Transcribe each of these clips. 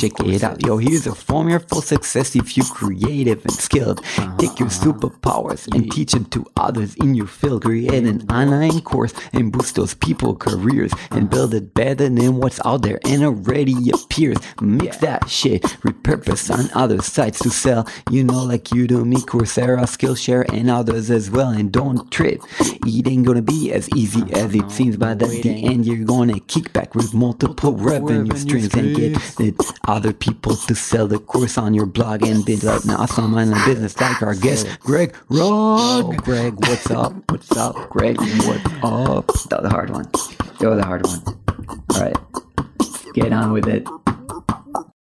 check it out. Yo, here's a formula for success if you're creative and skilled. Take your superpowers and teach them to others in your field. Create an online course and boost those people careers and build it better than what's out there and already appears. Mix that shit, repurpose on other sites to sell. You know, like Udemy, Coursera, Skillshare, and others as well. And don't trip, it ain't gonna be as easy as it seems, but at the end, you're gonna kick back with multiple revenue streams and get the other people to sell the course on your blog and build up an awesome online business like our guest, Greg Rog. Greg, what's up? What's up, Greg? What's up? That was a hard one. That was a hard one. All right, get on with it.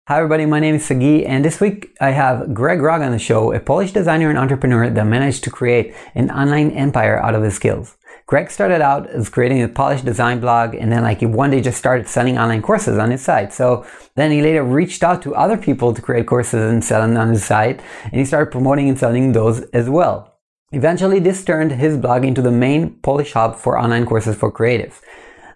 Hi everybody, my name is Sagi and this week I have Greg Rog on the show, a Polish designer and entrepreneur that managed to create an online empire out of his skills. Greg started out as creating a Polish design blog and then like he one day just started selling online courses on his site. So then he later reached out to other people to create courses and sell them on his site and he started promoting and selling those as well. Eventually this turned his blog into the main Polish hub for online courses for creatives.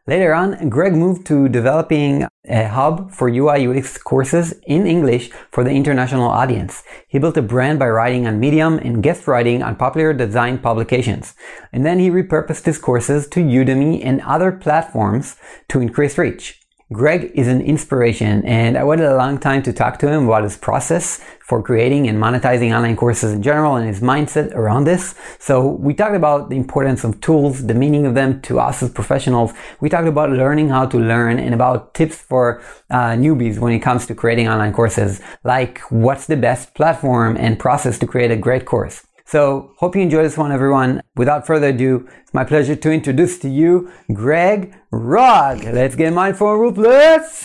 Later on, Greg moved to developing a hub for UI UX courses in English for the international audience. He built a brand by writing on Medium and guest writing on popular design publications. And then he repurposed his courses to Udemy and other platforms to increase reach. Greg is an inspiration and I waited a long time to talk to him about his process for creating and monetizing online courses in general and his mindset around this. So we talked about the importance of tools, the meaning of them to us as professionals. We talked about learning how to learn and about tips for uh, newbies when it comes to creating online courses, like what's the best platform and process to create a great course. So hope you enjoy this one, everyone. Without further ado, it's my pleasure to introduce to you Greg Rog. Let's get mindful and ruthless.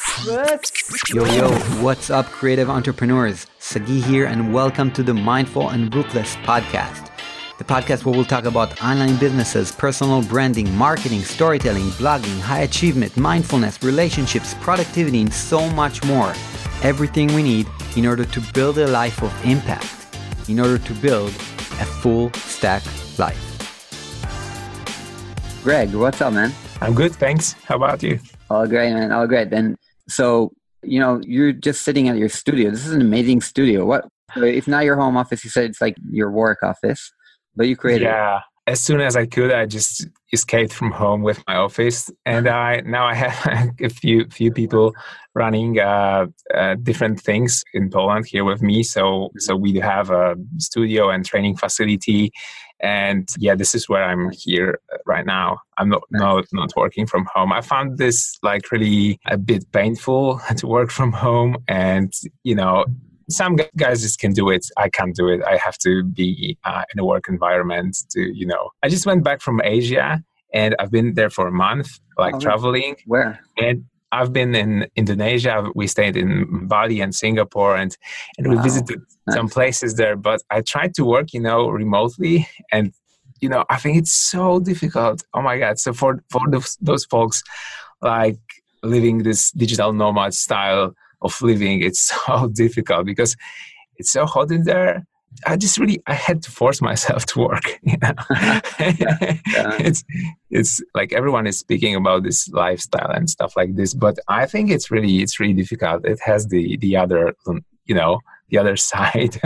Yo, yo, what's up, creative entrepreneurs? Sagi here, and welcome to the Mindful and Ruthless podcast. The podcast where we'll talk about online businesses, personal branding, marketing, storytelling, blogging, high achievement, mindfulness, relationships, productivity, and so much more. Everything we need in order to build a life of impact, in order to build a full stack life. Greg, what's up, man? I'm good, thanks. How about you? All great, man. All great. And so, you know, you're just sitting at your studio. This is an amazing studio. What It's not your home office? You said it's like your work office, but you created. Yeah. As soon as I could, I just escaped from home with my office, and I now I have a few few people running uh, uh, different things in Poland here with me. So so we do have a studio and training facility, and yeah, this is where I'm here right now. I'm not not not working from home. I found this like really a bit painful to work from home, and you know some guys just can do it. I can't do it. I have to be uh, in a work environment to, you know. I just went back from Asia and I've been there for a month, like oh, traveling. Where? And I've been in Indonesia. We stayed in Bali and Singapore, and and wow. we visited nice. some places there. But I tried to work, you know, remotely, and you know, I think it's so difficult. Oh my god! So for for those, those folks, like living this digital nomad style of living, it's so difficult because it's so hot in there I just really I had to force myself to work. You know? yeah, yeah. it's it's like everyone is speaking about this lifestyle and stuff like this, but I think it's really it's really difficult. It has the the other um, you know the other side.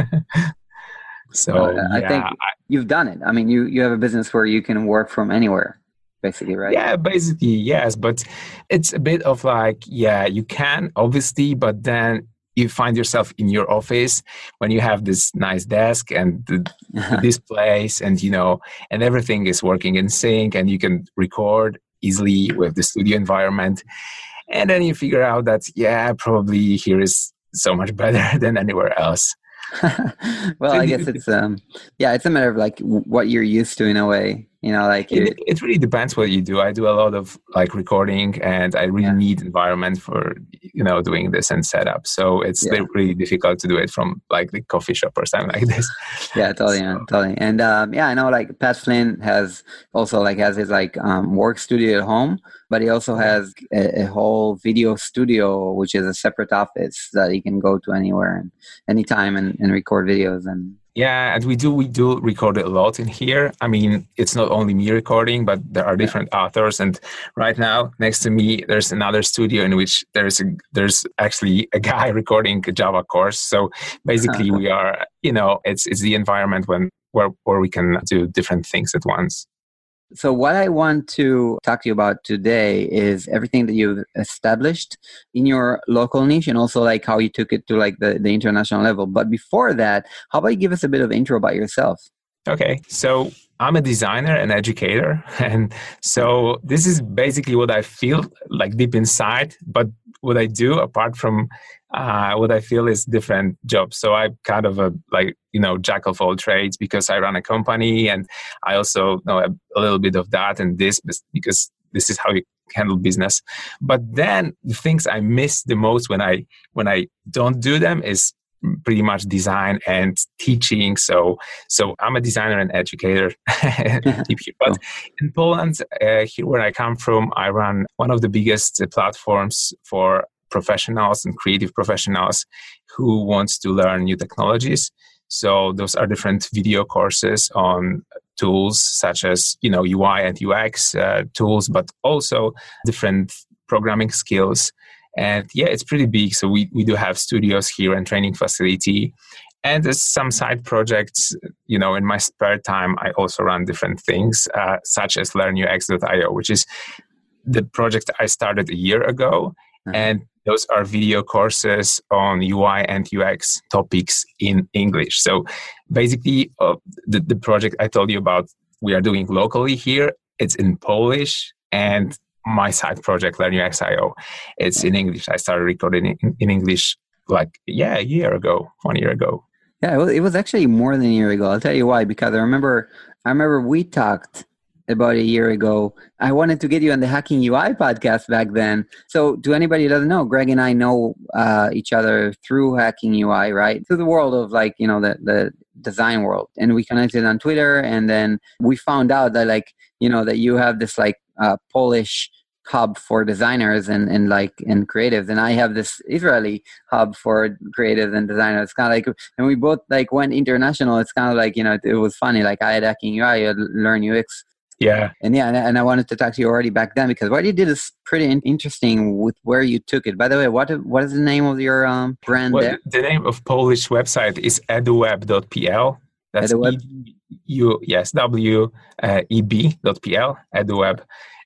so well, I yeah, think you've done it. I mean, you you have a business where you can work from anywhere basically right? Yeah basically yes but it's a bit of like yeah you can obviously but then you find yourself in your office when you have this nice desk and the, the displays and you know and everything is working in sync and you can record easily with the studio environment. And then you figure out that yeah probably here is so much better than anywhere else. Well i guess it's um yeah it's a matter of like what you're used to in a way you know like it, it, really depends what you do i do a lot of like recording and i really yeah. need environment for you know doing this and setup so it's yeah. really difficult to do it from like the coffee shop or something like this yeah totally so. man, totally and um, yeah i know like pat flynn has also like has his like um, work studio at home but he also has a, a, whole video studio which is a separate office that he can go to anywhere and anytime and, and record videos and Yeah, and we do we do record a lot in here. I mean, it's not only me recording, but there are different authors. And right now, next to me, there's another studio in which there's a there's actually a guy recording a Java course. So basically, uh-huh. we are you know it's it's the environment when where where we can do different things at once. So, what I want to talk to you about today is everything that you've established in your local niche and also like how you took it to like the, the international level. But before that, how about you give us a bit of intro about yourself? Okay. So, I'm a designer and educator. And so, this is basically what I feel like deep inside. But what I do apart from uh, what I feel is different jobs. So I'm kind of a like you know jack of all trades because I run a company and I also know a, a little bit of that and this because this is how you handle business. But then the things I miss the most when I when I don't do them is pretty much design and teaching so so i'm a designer and educator but in poland uh, here where i come from i run one of the biggest platforms for professionals and creative professionals who wants to learn new technologies. So those are different video courses on tools such as you know UI and UX uh, tools, but also different programming skills. And yeah, it's pretty big. So we, we do have studios here and training facility. And there's some side projects, you know, in my spare time, I also run different things, uh, such as LearnUX.io, which is the project I started a year ago. Mm-hmm. And those are video courses on UI and UX topics in English. So basically, uh, the, the project I told you about, we are doing locally here, it's in Polish. And my side project, Learn UX.io, it's in English. I started recording in, in English like, yeah, a year ago, one year ago. Yeah, it was actually more than a year ago. I'll tell you why. Because I remember, I remember we talked about a year ago. I wanted to get you on the Hacking UI podcast back then. So, to anybody doesn't know, Greg and I know uh, each other through Hacking UI, right? Through the world of like, you know, the, the design world. And we connected on Twitter. And then we found out that, like, you know, that you have this like uh, Polish hub for designers and, and like and creatives and i have this israeli hub for creatives and designers it's kind of like and we both like went international it's kind of like you know it, was funny like i had hacking ui i had learn ux yeah. And yeah, and, and, I wanted to talk to you already back then because what you did is pretty interesting with where you took it. By the way, what what is the name of your um, brand well, there? The name of Polish website is eduweb.pl. That's eduweb? E- U, yes, W uh, E B dot PL, eduweb.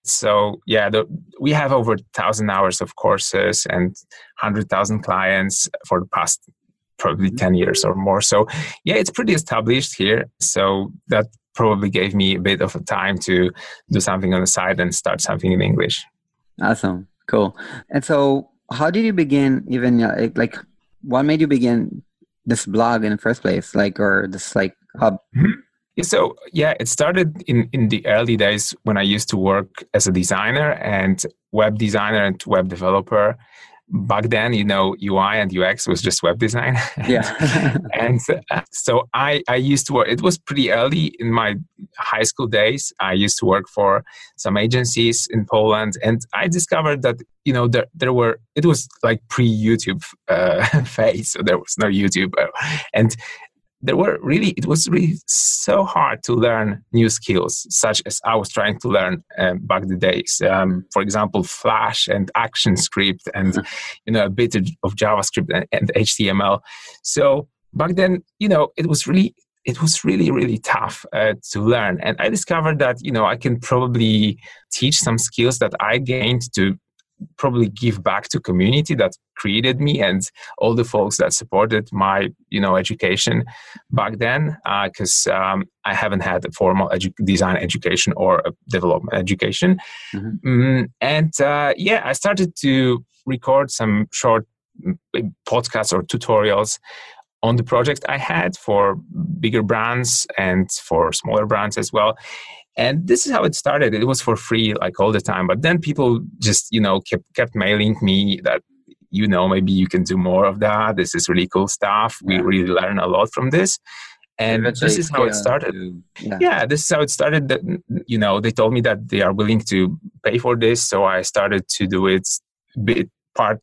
So yeah, the, we have over thousand hours of courses and hundred thousand clients for the past probably mm-hmm. 10 years or more. So yeah, it's pretty established here. So that probably gave me a bit of a time to do something on the side and start something in English. Awesome, cool. And so, how did you begin? Even uh, like, what made you begin this blog in the first place? Like, or this like hub? Mm-hmm. So yeah, it started in in the early days when I used to work as a designer and web designer and web developer. Back then you know ui and ux was just web design. Yeah. And uh, so i i used to work it was pretty early in my high school days. I used to work for some agencies in poland and i discovered that you know there, there were it was like pre youtube uh, phase so there was no youtube and there were really it was really so hard to learn new skills such as i was trying to learn um, back the days. Um, for example flash and actionscript and mm-hmm. you know a bit of javascript and, and html so back then you know it was really it was really really tough uh, to learn. And i discovered that you know i can probably teach some skills that i gained to probably give back to community that created me and all the folks that supported my you know education back then because uh, um, i haven't had a formal edu- design education or a development education mm-hmm. mm, and uh, yeah i started to record some short podcasts or tutorials on the project i had for bigger brands and for smaller brands as well and this is how it started. It was for free like all the time. But then people just you know kept kept mailing me that you know maybe you can do more of that. This is really cool stuff. We really learn a lot from this. And this is how it started. yeah. yeah. this is how it started. That you know they told me that they are willing to pay for this. So i started to do it bit part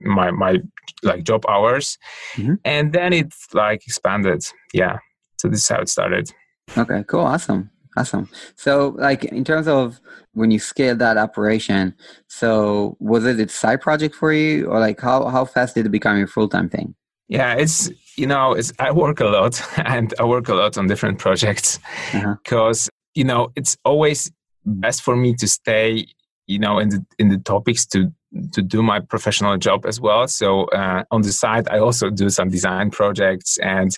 my my like job hours. Mm-hmm. and then it like expanded. Yeah. So this is how it started. Okay, cool, awesome, awesome. So, like in terms of when you scaled that operation, so was it a side project for you, or like how how fast did it become your full time thing? Yeah, it's you know, it's I work a lot and I work a lot on different projects because uh-huh. you know it's always best for me to stay you know in the in the topics to to do my professional job as well. So uh, on the side i also do some design projects and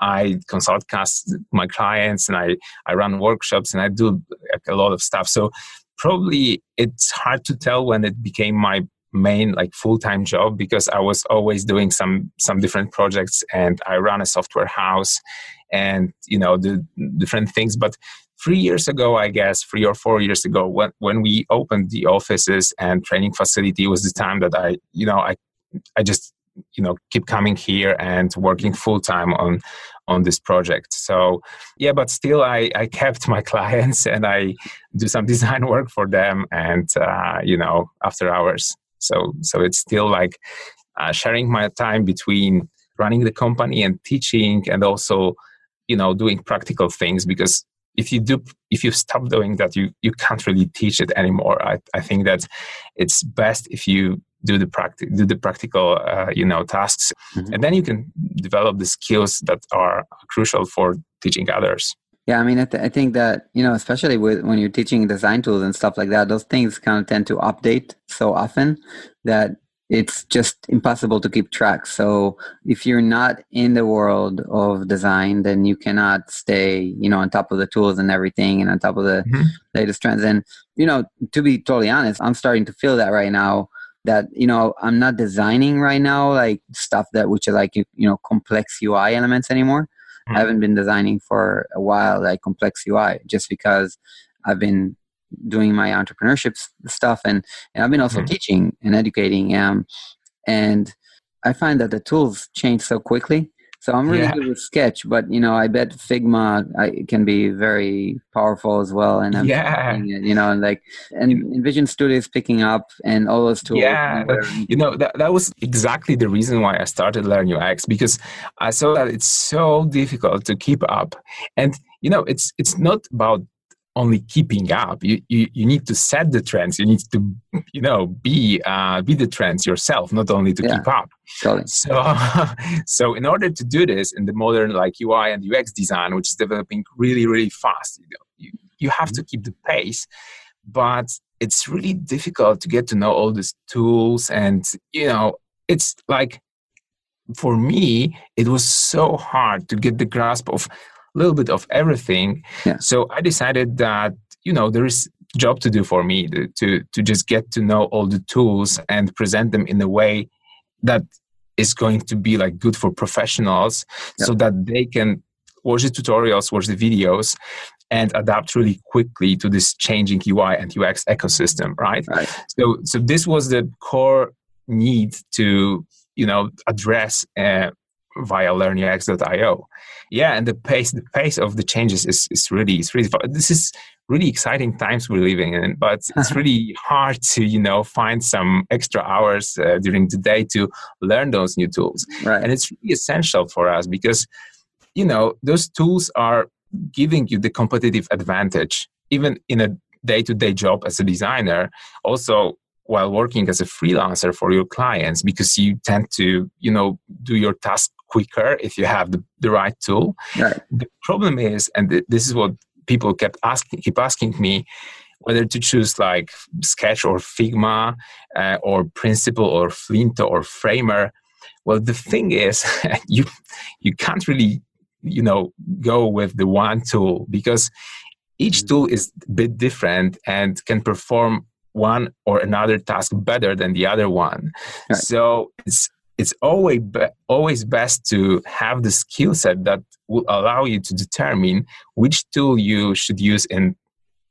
i consult cast my clients and i i run workshops and i do a lot of stuff. So probably it's hard to tell when it became my main like full-time job because i was always doing some some different projects and i run a software house and you know the different things. But three years ago i guess three or four years ago when, when we opened the offices and training facility was the time that i you know i i just you know keep coming here and working full time on on this project. So yeah but still i i kept my clients and i do some design work for them and uh, you know after hours. So so it's still like uh, sharing my time between running the company and teaching and also you know doing practical things because if you do if you stop doing that you you can't really teach it anymore i, I think that it's best if you do the practice do the practical uh, you know tasks mm-hmm. and then you can develop the skills that are crucial for teaching others yeah, I mean, I, th- I, think that you know, especially with when you're teaching design tools and stuff like that, those things kind of tend to update so often that it's just impossible to keep track. So if you're not in the world of design, then you cannot stay, you know, on top of the tools and everything, and on top of the mm-hmm. latest trends. And you know, to be totally honest, I'm starting to feel that right now. That you know, I'm not designing right now like stuff that which are like you know complex UI elements anymore. Mm-hmm. I haven't been designing for a while, like complex UI, just because I've been doing my entrepreneurship stuff and, and I've been also mm-hmm. teaching and educating. Um, and I find that the tools change so quickly so I'm really yeah. good with Sketch, but you know, I bet Figma I, can be very powerful as well. And I'm yeah, it, you know, and like and InVision Studio is picking up, and all those tools. Yeah, you know, that that was exactly the reason why I started Learn UX because I saw that it's so difficult to keep up, and you know, it's it's not about only keeping up. You, you you need to set the trends. You need to you know be uh, be the trends yourself not only to yeah, keep up. Totally. so so in order to do this in the modern like ui and ux design which is developing really really fast you know you, you have to keep the pace but it's really difficult to get to know all these tools and you know it's like for me it was so hard to get the grasp of little bit of everything. Yeah. So I decided that you know there is job to do for me to, to to just get to know all the tools and present them in a way that is going to be like good for professionals yep. so that they can watch the tutorials watch the videos and adapt really quickly to this changing ui and ux ecosystem right, right. so so this was the core need to you know address uh, via learnux.io yeah and the pace the pace of the changes is, is really it's really this is really exciting times we're living in but it's really hard to you know find some extra hours uh, during the day to learn those new tools right. and it's really essential for us because you know those tools are giving you the competitive advantage even in a day-to-day job as a designer also while working as a freelancer for your clients because you tend to you know do your task quicker if you have the, the right tool. Right. The problem is, and th- this is what people kept asking, keep asking me, whether to choose like Sketch or Figma uh, or Principle or Flinto or Framer. Well, the thing is, you you can't really you know go with the one tool because each mm. tool is a bit different and can perform one or another task better than the other one. Right. So it's it's always be- always best to have the skill set that will allow you to determine which tool you should use in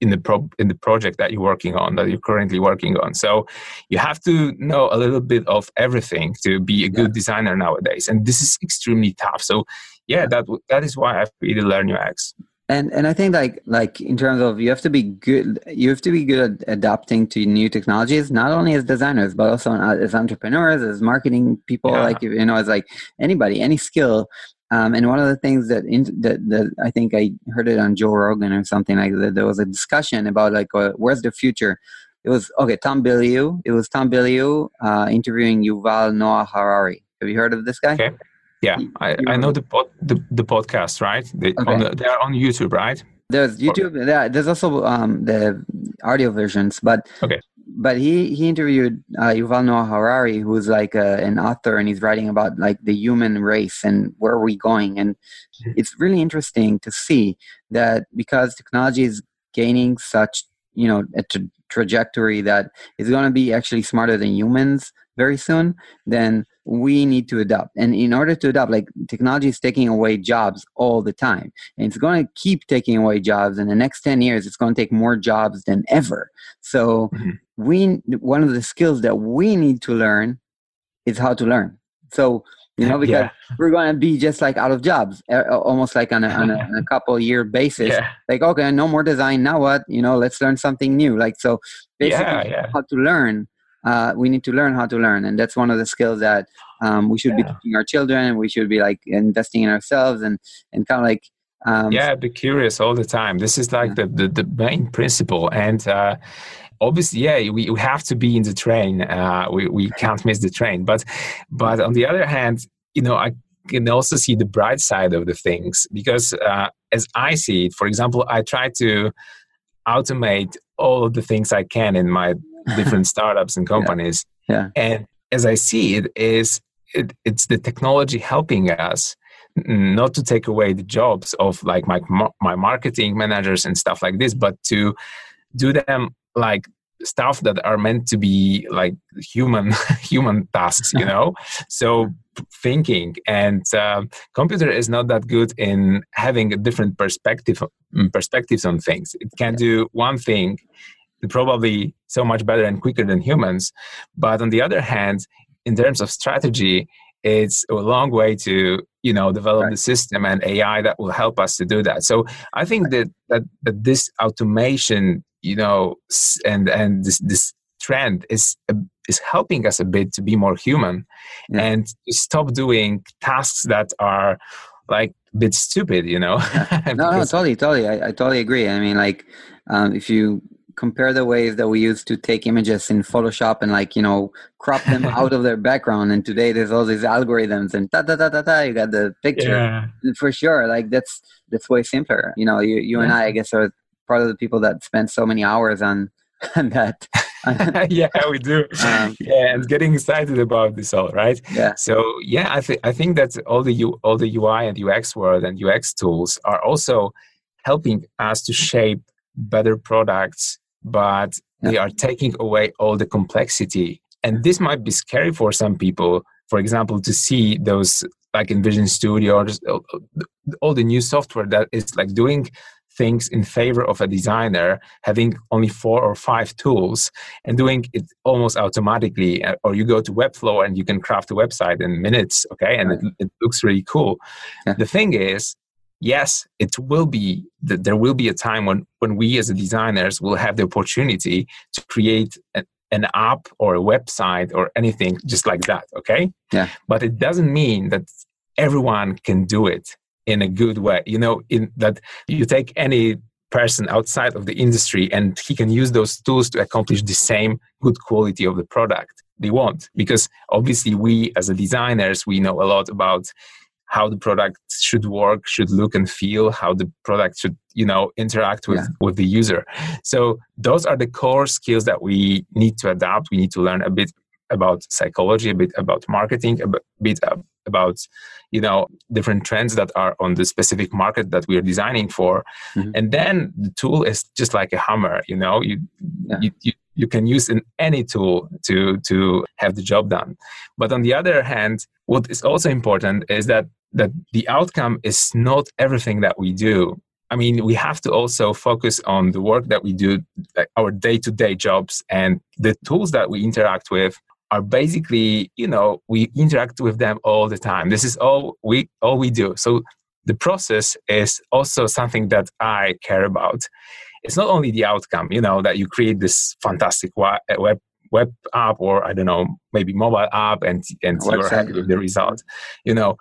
in the pro- in the project that you're working on that you're currently working on. So you have to know a little bit of everything to be a good yeah. designer nowadays. And this is extremely tough. So yeah that that is why i've created learn ux and and i think like like in terms of you have to be good you have to be good at adapting to new technologies not only as designers but also as entrepreneurs as marketing people yeah. like you know as like anybody any skill Um, and one of the things that, in, that that I think I heard it on Joe Rogan or something like that. There was a discussion about like uh, where's the future. It was okay. Tom Bilyeu. It was Tom Bilyeu uh, interviewing Yuval Noah Harari. Have you heard of this guy? Okay. Yeah, I, I know the, pod, the the podcast, right? They, okay. the, they're on YouTube, right? There's YouTube. Yeah, there's also um, the audio versions, but okay. But he he interviewed uh, Yuval Noah Harari, who's like a, an author, and he's writing about like the human race and where are we going. And mm-hmm. it's really interesting to see that because technology is gaining such you know a tra- trajectory that is going to be actually smarter than humans very soon, then we need to adapt. And in order to adapt, like technology is taking away jobs all the time. And it's going to keep taking away jobs. In the next 10 years, it's going to take more jobs than ever. So mm-hmm. we one of the skills that we need to learn is how to learn. So you know because yeah. we're going to be just like out of jobs almost like on a, on a, on a couple year basis yeah. like okay no more design now what you know let's learn something new like so basically yeah, how to learn uh, we need to learn how to learn. And that's one of the skills that um, we should yeah. be teaching our children we should be like investing in ourselves and and kind of like um, yeah be curious all the time. This is like yeah. the, the, the main principle. And uh, obviously yeah we, we have to be in the train. Uh, we, we can't miss the train. But but on the other hand you know i can also see the bright side of the things because uh, as i see it for example i try to automate all of the things i can in my different startups and companies. Yeah. yeah. And as I see it, is it, it's the technology helping us not to take away the jobs of like my my marketing managers and stuff like this, but to do them like stuff that are meant to be like human human tasks you know so thinking and uh, computer is not that good in having a different perspective perspectives on things it can do one thing probably so much better and quicker than humans. But on the other hand, in terms of strategy, it's a long way to you know develop right. the system and AI that will help us to do that. So I think that that, that this automation, you know, and and this this trend is is helping us a bit to be more human yeah. and to stop doing tasks that are like a bit stupid, you know. Yeah. no, no, totally, totally. I, I totally agree. I mean, like, um, if you compare the ways that we used to take images in Photoshop and like you know crop them out of their background, and today there's all these algorithms and ta ta ta ta ta. You got the picture yeah. for sure. Like that's that's way simpler. You know, you you and I, I guess, are part of the people that spend so many hours on on that. yeah, we do. Um, yeah, and getting excited about this all, right? Yeah. So yeah, I think I think that all the U- all the UI and UX world and UX tools are also helping us to shape better products but yeah. they are taking away all the complexity. And this might be scary for some people, for example, to see those like InVision Studio or just all the new software that is like doing things in favor of a designer having only four or five tools and doing it almost automatically uh, or you go to webflow and you can craft a website in minutes okay and it, it, looks really cool yeah. the thing is yes, it will be that there will be a time when when we as designers will have the opportunity to create a, an app or a website or anything just like that. Okay. Yeah. But it doesn't mean that everyone can do it in a good way. You know, in that you take any person outside of the industry and he can use those tools to accomplish the same good quality of the product they want because obviously we as a designers we know a lot about how the product should work should look and feel how the product should you know interact with yeah. with the user so those are the core skills that we need to adapt we need to learn a bit about psychology a bit about marketing a bit about you know different trends that are on the specific market that we are designing for mm-hmm. and then the tool is just like a hammer you know you, yeah. you, you you can use in any tool to to have the job done but on the other hand what is also important is that that the outcome is not everything that we do i mean we have to also focus on the work that we do like our day-to-day jobs and the tools that we interact with are basically you know we interact with them all the time this is all we all we do so the process is also something that i care about it's not only the outcome, you know, that you create this fantastic uh, web web app or I don't know, maybe mobile app and and you're happy with the result. You know,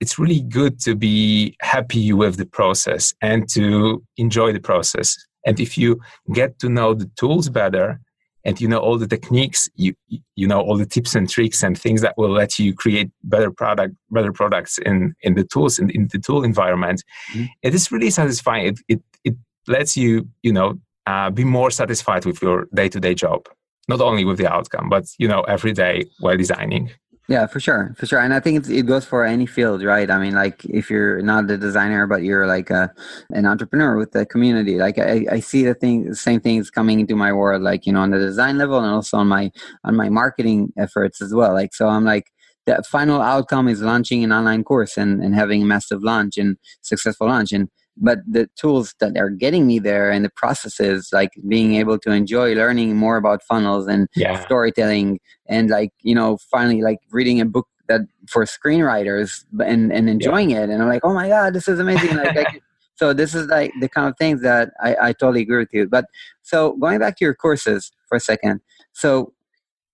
it's really good to be happy with the process and to enjoy the process. And if you get to know the tools better and you know all the techniques, you you know all the tips and tricks and things that will let you create better product, better products in in the tools in, in the tool environment, mm-hmm. it is really satisfying. It it it lets you you know uh, be more satisfied with your day to day job, not only with the outcome, but you know every day while designing. Yeah, for sure, for sure, and I think it goes for any field, right? I mean, like if you're not a designer, but you're like a, an entrepreneur with the community, like I, I see the thing, same things coming into my world, like you know, on the design level and also on my on my marketing efforts as well. Like, so I'm like, the final outcome is launching an online course and and having a massive launch and successful launch, and but the tools that are getting me there and the processes like being able to enjoy learning more about funnels and yeah. storytelling and like you know finally like reading a book that for screenwriters and and enjoying yeah. it and i'm like oh my god this is amazing like I, so this is like the kind of things that I, I totally agree with you but so going back to your courses for a second so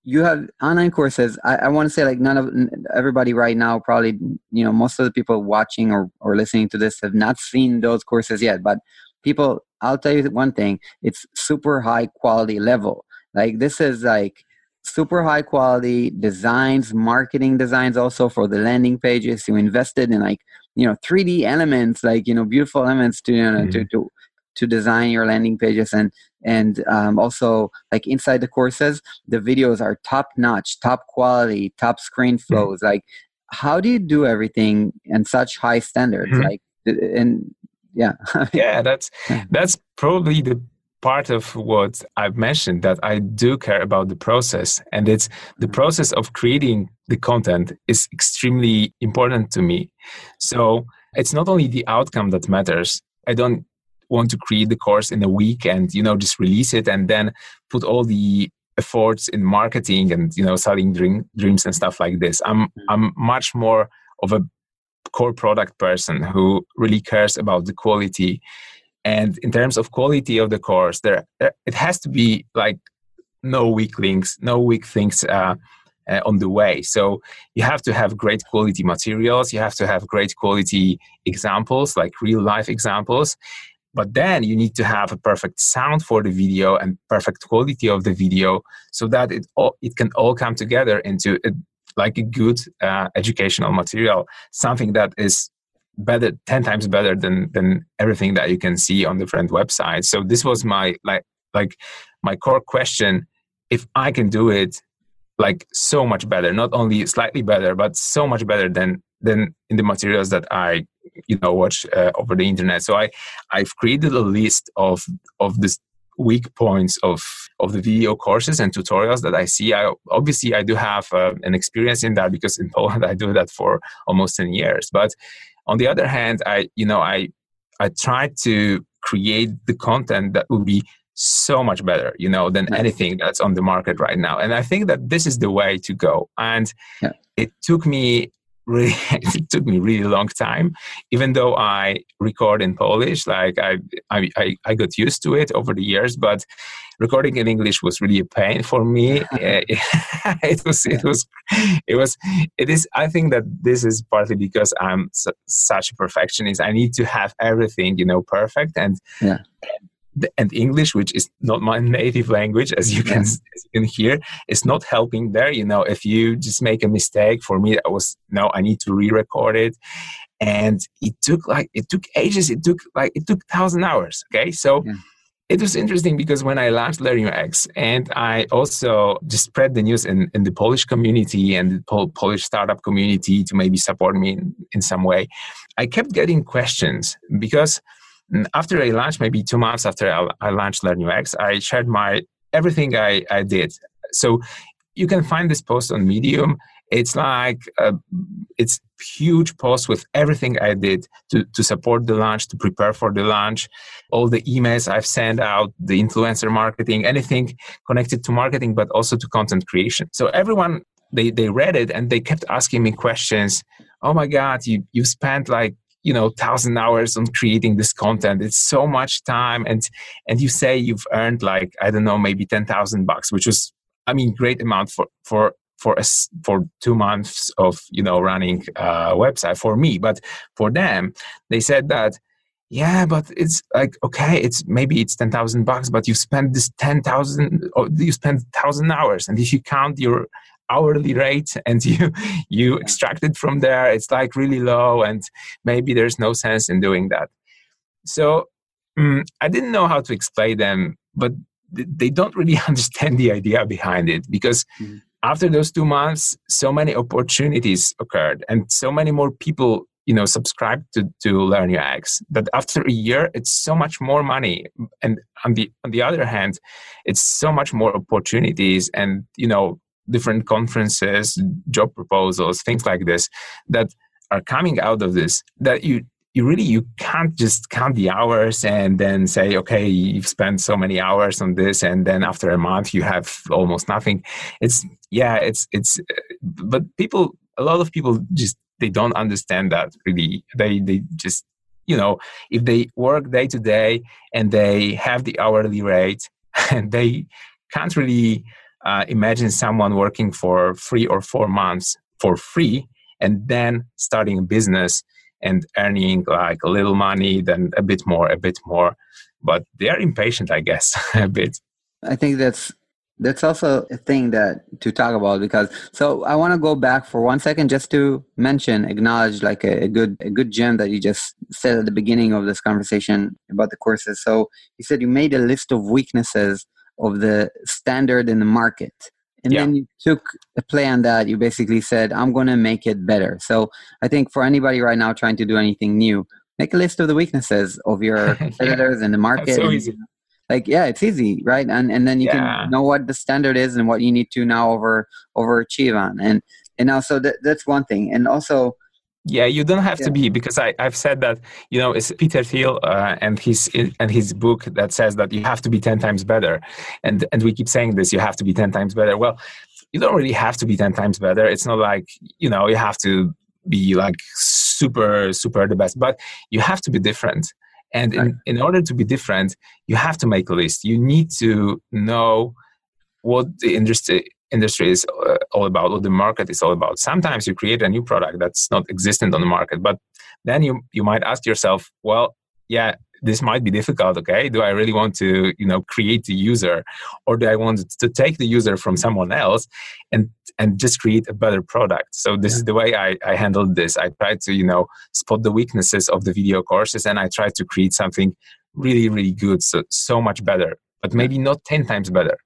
you have online courses I, I want to say like none of everybody right now probably you know most of the people watching or, or listening to this have not seen those courses yet but people i'll tell you one thing it's super high quality level like this is like super high quality designs marketing designs also for the landing pages you invested in like you know 3d elements like you know beautiful elements to you know mm-hmm. to, to to design your landing pages and and um, also like inside the courses the videos are top notch top quality top screen flows mm-hmm. like how do you do everything in such high standards mm-hmm. like and yeah yeah that's that's probably the part of what I've mentioned that I do care about the process and it's the mm-hmm. process of creating the content is extremely important to me. So it's not only the outcome that matters. I don't want to create the course in a week and you know just release it and then put all the efforts in marketing and you know selling dream, dreams and stuff like this i'm mm-hmm. i'm much more of a core product person who really cares about the quality and in terms of quality of the course there it has to be like no weak links no weak things uh, uh, on the way. So you have to have great quality materials. You have to have great quality examples, like real life examples. But then you need to have a perfect sound for the video and perfect quality of the video so that it all, it can all come together into a, like a good uh, educational material, something that is better 10 times better than than everything that you can see on different websites. So this was my like like my core question. If i can do it like so much better not only slightly better but so much better than than in the materials that i you know watch uh, over the internet. So i i've created a list of of this weak points of of the video courses and tutorials that i see. I obviously i do have uh, an experience in that because in poland i do that for almost 10 years. But on the other hand i you know i i try to create the content that will be so much better you know than anything that's on the market right now. And i think that this is the way to go. And yeah. it took me really it took me really long time. Even though i record in polish like I, I i got used to it over the years but recording in english was really a pain for me. It was it was it was it is i think that this is partly because i'm su- such a perfectionist. I need to have everything you know perfect and yeah and English, which is not my native language, as you can as you can hear, is not helping there. You know, if you just make a mistake, for me, I was no, I need to re-record it, and it took like it took ages. It took like it took thousand hours. Okay, so. Yeah. It was interesting because when I launched Learn UX and I also just spread the news in, in the Polish community and the Polish startup community to maybe support me in, in some way, I kept getting questions because Mm, after I launched, maybe two months after I, I launched Learn UX, I shared my everything I, I did. So you can find this post on Medium. It's like a, it's huge post with everything I did to, to support the launch, to prepare for the launch, all the emails I've sent out, the influencer marketing, anything connected to marketing, but also to content creation. So everyone they they read it and they kept asking me questions. Oh my God, you you spent like you know thousand hours on creating this content. It's so much time and and you say you've earned like i don't know maybe 10000 bucks which was i mean great amount for for for us for two months of you know running a website for me. But for them they said that yeah but it's like okay it's maybe it's 10,000 bucks but you spend this 10,000 or you spend 1,000 hours. And if you count your hourly rate and you you extract it from there. It's like really low and maybe there's no sense in doing that. So um, i didn't know how to explain them but they don't really understand the idea behind it because mm-hmm. after those two months, so many opportunities occurred and so many more people you know subscribed to, to learn UX that after a year it's so much more money and on the on the other hand it's so much more opportunities and you know different conferences job proposals things like this that are coming out of this that you you really you can't just count the hours and then say okay you've spent so many hours on this and then after a month you have almost nothing. It's yeah it's it's uh, but people a lot of people just they don't understand that really. They they just you know if they work day to day and they have the hourly rate and they can't really uh, imagine someone working for three or four months for free and then starting a business and earning like a little money, then a bit more, a bit more. But they are impatient, I guess, a bit. I think that's that's also a thing that to talk about because so I want to go back for one second just to mention, acknowledge like a, a good a good gem that you just said at the beginning of this conversation about the courses. So you said you made a list of weaknesses of the standard in the market and yeah. then you took a play on that you basically said i'm going to make it better so i think for anybody right now trying to do anything new make a list of the weaknesses of your competitors yeah. in the market so easy. like yeah it's easy right and and then you yeah. can know what the standard is and what you need to now over overachieve on and and also that, that's one thing and also yeah, you don't have yeah. to be because I, I've said that you know it's Peter Thiel uh, and his and his book that says that you have to be ten times better, and and we keep saying this you have to be ten times better. Well, you don't really have to be ten times better. It's not like you know you have to be like super super the best, but you have to be different. And in, right. in order to be different, you have to make a list. You need to know what the industry industry is uh, all about, what the market is all about. Sometimes you create a new product that's not existent on the market, but then you you might ask yourself, well, yeah, this might be difficult. Okay, do I really want to you know create the user, or do I want to take the user from someone else and and just create a better product? So this yeah. is the way I I handled this. I tried to you know spot the weaknesses of the video courses, and I tried to create something really really good, so so much better, but maybe not ten times better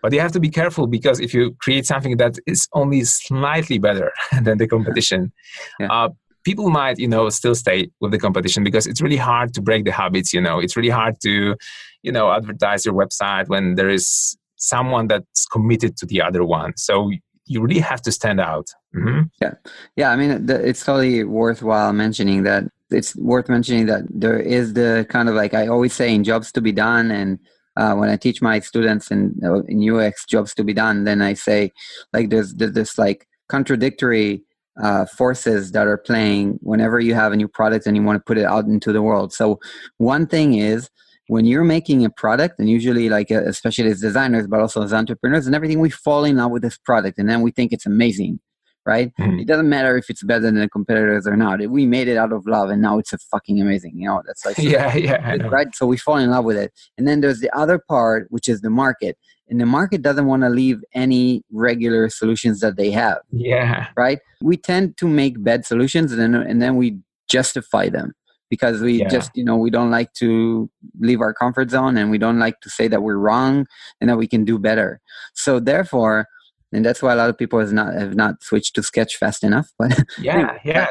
but you have to be careful because if you create something that is only slightly better than the competition, yeah. uh, people might, you know, still stay with the competition because it's really hard to break the habits. You know, it's really hard to, you know, advertise your website when there is someone that's committed to the other one. So you really have to stand out. Mm-hmm. Yeah, yeah. I mean, it's totally worthwhile mentioning that. It's worth mentioning that there is the kind of like I always say in jobs to be done and uh, when I teach my students in uh, in UX jobs to be done, then I say like there's, there's this like contradictory uh, forces that are playing whenever you have a new product and you want to put it out into the world. So one thing is when you're making a product, and usually like uh, especially as designers, but also as entrepreneurs and everything, we fall in love with this product and then we think it's amazing right? Mm-hmm. It doesn't matter if it's better than the competitors or not. We made it out of love, and now it's a fucking amazing. You know, that's like yeah, yeah, right. So we fall in love with it, and then there's the other part, which is the market, and the market doesn't want to leave any regular solutions that they have. Yeah, right. We tend to make bad solutions, and then and then we justify them because we yeah. just you know we don't like to leave our comfort zone and we don't like to say that we're wrong and that we can do better so therefore and that's why a lot of people has not have not switched to sketch fast enough but yeah yeah.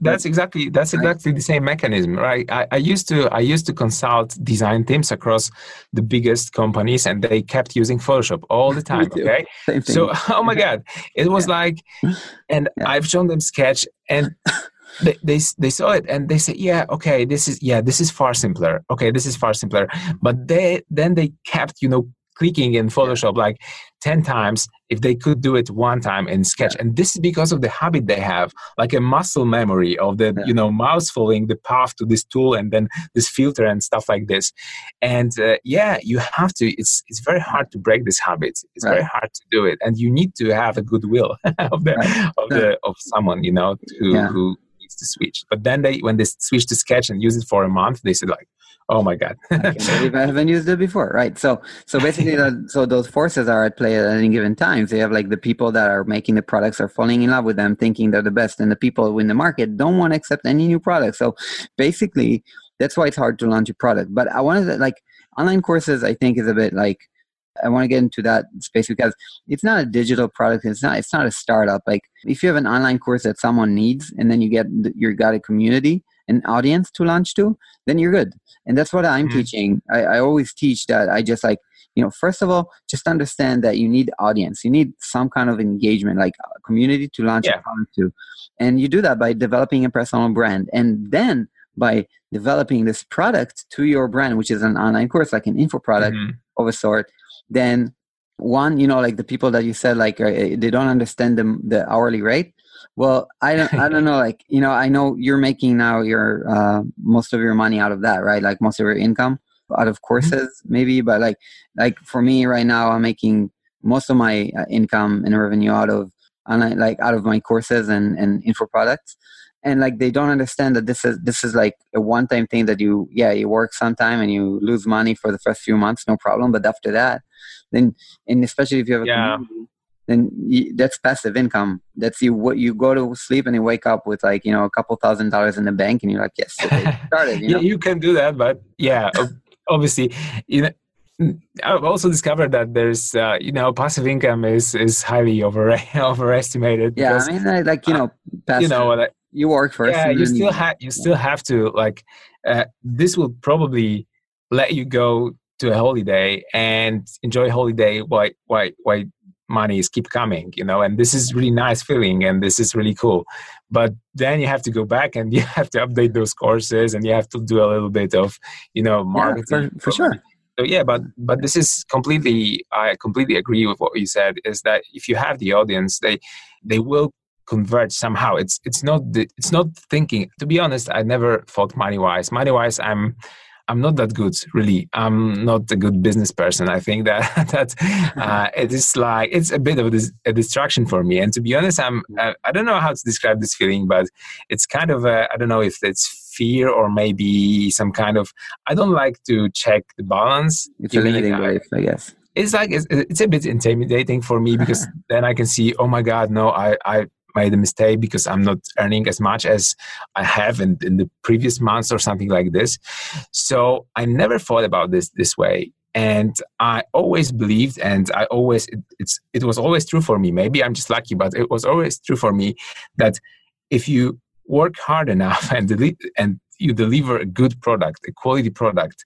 that's exactly that's exactly the same mechanism right? I, I, used to i used to consult design teams across the biggest companies and they kept using photoshop all the time okay? So oh my god. It was yeah. like and yeah. i've shown them sketch and they, they they saw it and they said yeah okay this is yeah this is far simpler. Okay this is far simpler. But they then they kept you know clicking in Photoshop like 10 times if they could do it one time in sketch yeah. and this is because of the habit they have like a muscle memory of the yeah. you know mouse following the path to this tool and then this filter and stuff like this and uh, yeah you have to it's it's very hard to break this habit it's right. very hard to do it and you need to have a goodwill of the right. of the of someone you know who yeah. who needs to switch but then they when they switch to sketch and use it for a month they said like oh my god I haven't used it before right so so basically the, so those forces are at play at any given time so you have like the people that are making the products are falling in love with them thinking they're the best and the people in the market don't want to accept any new products so basically that's why it's hard to launch a product but i wanted to like online courses i think is a bit like I want to get into that space because it's not a digital product. It's not. It's not a startup. Like if you have an online course that someone needs, and then you get you got a community, an audience to launch to, then you're good. And that's what I'm mm-hmm. teaching. I, I always teach that I just like, you know, first of all, just understand that you need audience. You need some kind of engagement, like a community to launch yeah. to. And you do that by developing a personal brand. And then by developing this product to your brand, which is an online course, like an info product mm-hmm. of a sort, then one, you know, like the people that you said, like uh, they don't understand the, the hourly rate. Well, I don't, I don't know. Like, you know, I know you're making now your uh, most of your money out of that, right? Like most of your income out of mm-hmm. courses, maybe. But like, like for me right now, I'm making most of my uh, income and revenue out of like out of my courses and and info products. And like they don't understand that this is this is like a one time thing that you yeah you work sometime and you lose money for the first few months no problem but after that then and especially if you have a yeah. community then you, that's passive income. That's you what you go to sleep and you wake up with like you know a couple thousand dollars in the bank, and you're like, yes, okay, started. You, know? you can do that, but yeah, obviously, you know. I've also discovered that there's, uh, you know, passive income is is highly over overestimated. Yeah, because, I mean, like you know, passive, you know, like, you work first. Yeah, you still have you still have to like. Uh, this will probably let you go to a holiday and enjoy holiday while while while monies keep coming you know and this is really nice feeling and this is really cool. But then you have to go back and you have to update those courses and you have to do a little bit of you know marketing yeah, for, for sure. So yeah but but this is completely i completely agree with what you said is that if you have the audience they they will convert somehow. It's it's not the, it's not thinking to be honest i never thought money wise money wise i'm I'm not that good, really. I'm not a good business person. I think that that uh, it is like it's a bit of a, a, distraction for me. And to be honest, I'm uh, I don't know how to describe this feeling, but it's kind of I don't know if it's fear or maybe some kind of I don't like to check the balance. It's a limiting belief, I guess. It's like it's, it's a bit intimidating for me because then I can see, oh my god, no, I I made a mistake because I'm not earning as much as I have in, in the previous months or something like this. So I never thought about this this way. And I always believed, and I always it, it's it was always true for me. Maybe I'm just lucky, but it was always true for me that if you work hard enough and deli- and you deliver a good product, a quality product,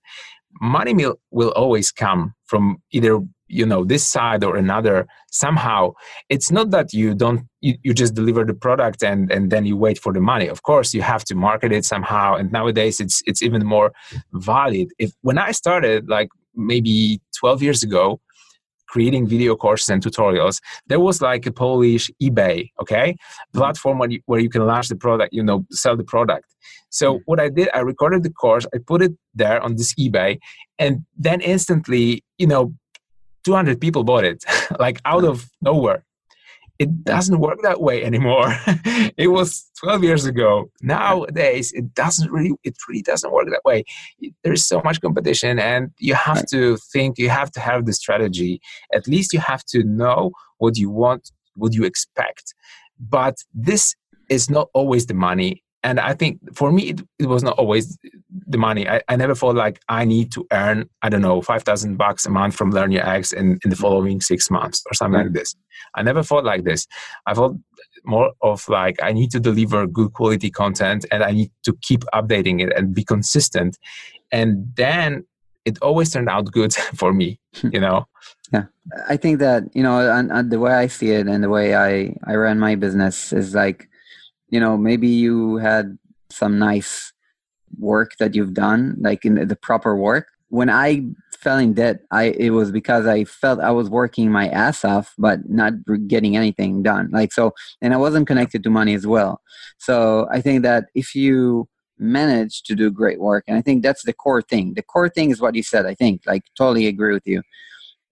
money will, will always come from either you know this side or another somehow it's not that you don't you, you just deliver the product and and then you wait for the money. Of course you have to market it somehow. And nowadays it's it's even more valid. If when i started like maybe 12 years ago creating video courses and tutorials there was like a polish ebay okay? Platform where you, where you can launch the product you know sell the product. So mm-hmm. what i did i recorded the course i put it there on this ebay and then instantly you know 200 people bought it like out hmm. of nowhere. It doesn't work that way anymore. It was 12 years ago. Nowadays it doesn't really it really doesn't work that way. There's so much competition and you have to think you have to have the strategy. At least you have to know what you want what you expect. But this is not always the money and I think for me it, it was not always the money. I, I never felt like I need to earn I don't know five thousand bucks a month from LearnUX in, in the mm-hmm. following six months or something like this. I never felt like this. I felt more of like I need to deliver good quality content and I need to keep updating it and be consistent. And then it always turned out good for me, hmm. you know. Yeah, I think that you know, and, and the way I see it and the way I I run my business is like you know maybe you had some nice work that you've done like in the proper work when i fell in debt, I it was because I felt I was working my ass off, but not getting anything done. Like so, and I wasn't connected to money as well. So I think that if you manage to do great work, and I think that's the core thing. The core thing is what you said. I think, like, totally agree with you.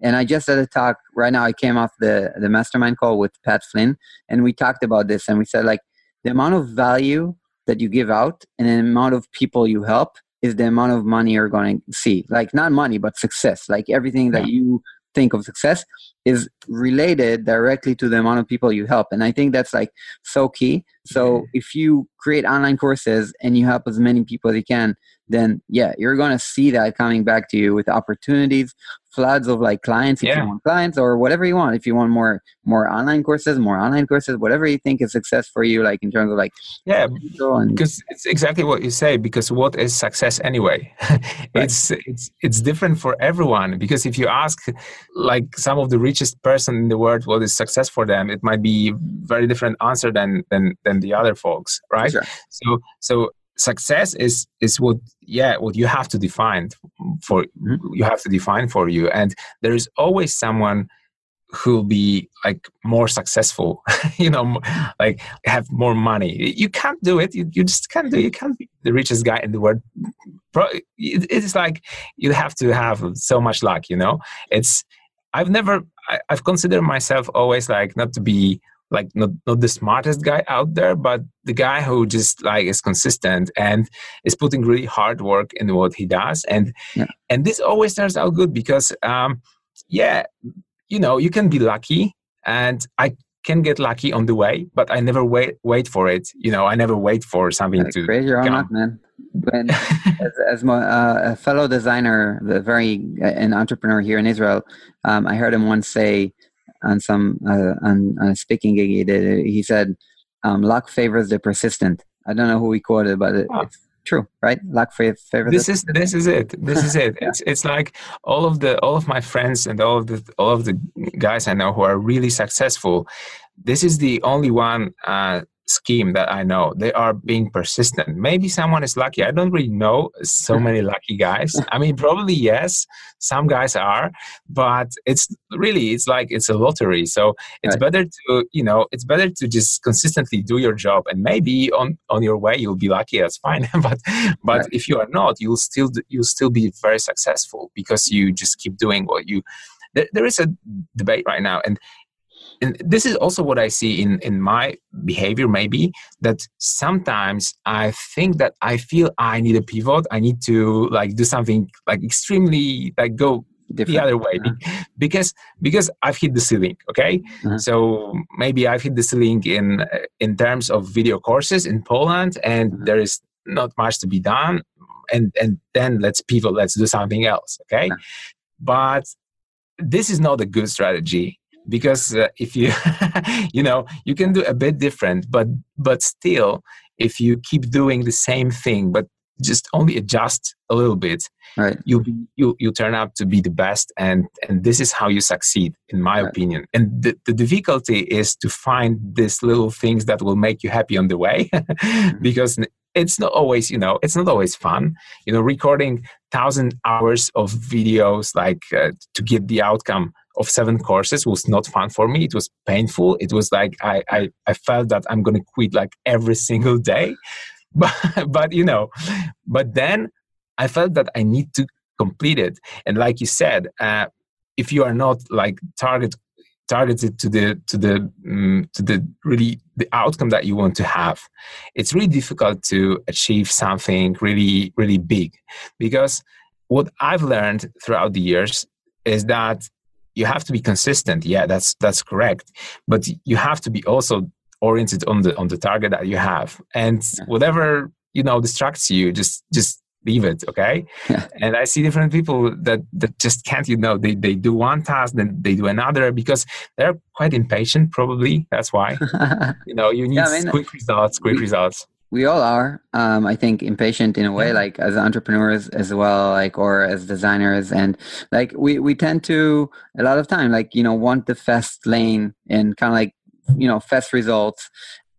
And I just had a talk right now. I came off the the mastermind call with Pat Flynn, and we talked about this, and we said like the amount of value that you give out and the amount of people you help is the amount of money you're going to see. Like not money, but success. Like everything that you think of success is related directly to the amount of people you help. And I think that's like so key. So if you create online courses and you help as many people as you can, then yeah, you're going to see that coming back to you with opportunities, floods of like clients if yeah. you want clients or whatever you want. If you want more more online courses, more online courses, whatever you think is success for you, like in terms of like yeah, because it's exactly what you say. Because what is success anyway? it's right. it's it's different for everyone. Because if you ask like some of the richest person in the world what is success for them, it might be very different answer than than than the other folks, right? Sure. So so success is is what yeah what you have to define for mm-hmm. you have to define for you and there is always someone who'll be like more successful you know like have more money you can't do it you, you just can't do it. you can't be the richest guy in the world it's like you have to have so much luck you know it's i've never i've considered myself always like not to be like not not the smartest guy out there but the guy who just like is consistent and is putting really hard work in what he does. And yeah. and this always turns out good because um yeah you know you can be lucky and i can get lucky on the way but i never wait wait for it. You know i never wait for something to create your own luck man. When, as, as my, uh, a fellow designer the very uh, an entrepreneur here in israel um, i heard him once say on some uh, on, on, a speaking gig he did. He said, um, "Luck favors the persistent." I don't know who he quoted, but it, oh. it's true, right? Luck favors. This is this is it. This is it. yeah. It's it's like all of the all of my friends and all of the all of the guys I know who are really successful. This is the only one uh, scheme that I know. They are being persistent. Maybe someone is lucky. I don't really know so many lucky guys. I mean, probably yes, some guys are, but it's really it's like it's a lottery. So it's right. better to you know it's better to just consistently do your job, and maybe on on your way you'll be lucky. That's fine. but but right. if you are not, you'll still you'll still be very successful because you just keep doing what you there is a debate right now and and this is also what I see in in my behavior maybe that sometimes I think that I feel I need a pivot I need to like do something like extremely like go Different. the other way uh-huh. because because I've hit the ceiling okay uh-huh. so maybe I've hit the ceiling in in terms of video courses in Poland and uh-huh. there is not much to be done and and then let's pivot let's do something else okay uh-huh. but this is not a good strategy because uh, if you you know you can do a bit different but but still if you keep doing the same thing but just only adjust a little bit right you'll you you turn out to be the best and and this is how you succeed in my right. opinion and the, the difficulty is to find these little things that will make you happy on the way mm-hmm. because it's not always you know it's not always fun you know recording thousand hours of videos like uh, to get the outcome of seven courses was not fun for me. It was painful. It was like I I, I felt that I'm gonna quit like every single day. But but you know, but then I felt that I need to complete it. And like you said, uh, if you are not like target targeted to the to the um, to the really the outcome that you want to have it's really difficult to achieve something really really big because what i've learned throughout the years is that you have to be consistent. Yeah that's that's correct. But you have to be also oriented on the on the target that you have. And whatever you know distracts you just just leave it okay? Yeah. and i see different people that that just can't you know they, they do one task then they do another because they're quite impatient probably. That's why. You know you need yeah, I mean, quick results quick results we all are um, i think impatient in a way like as entrepreneurs as well like or as designers and like we we tend to a lot of time like you know want the fast lane and kind of like you know fast results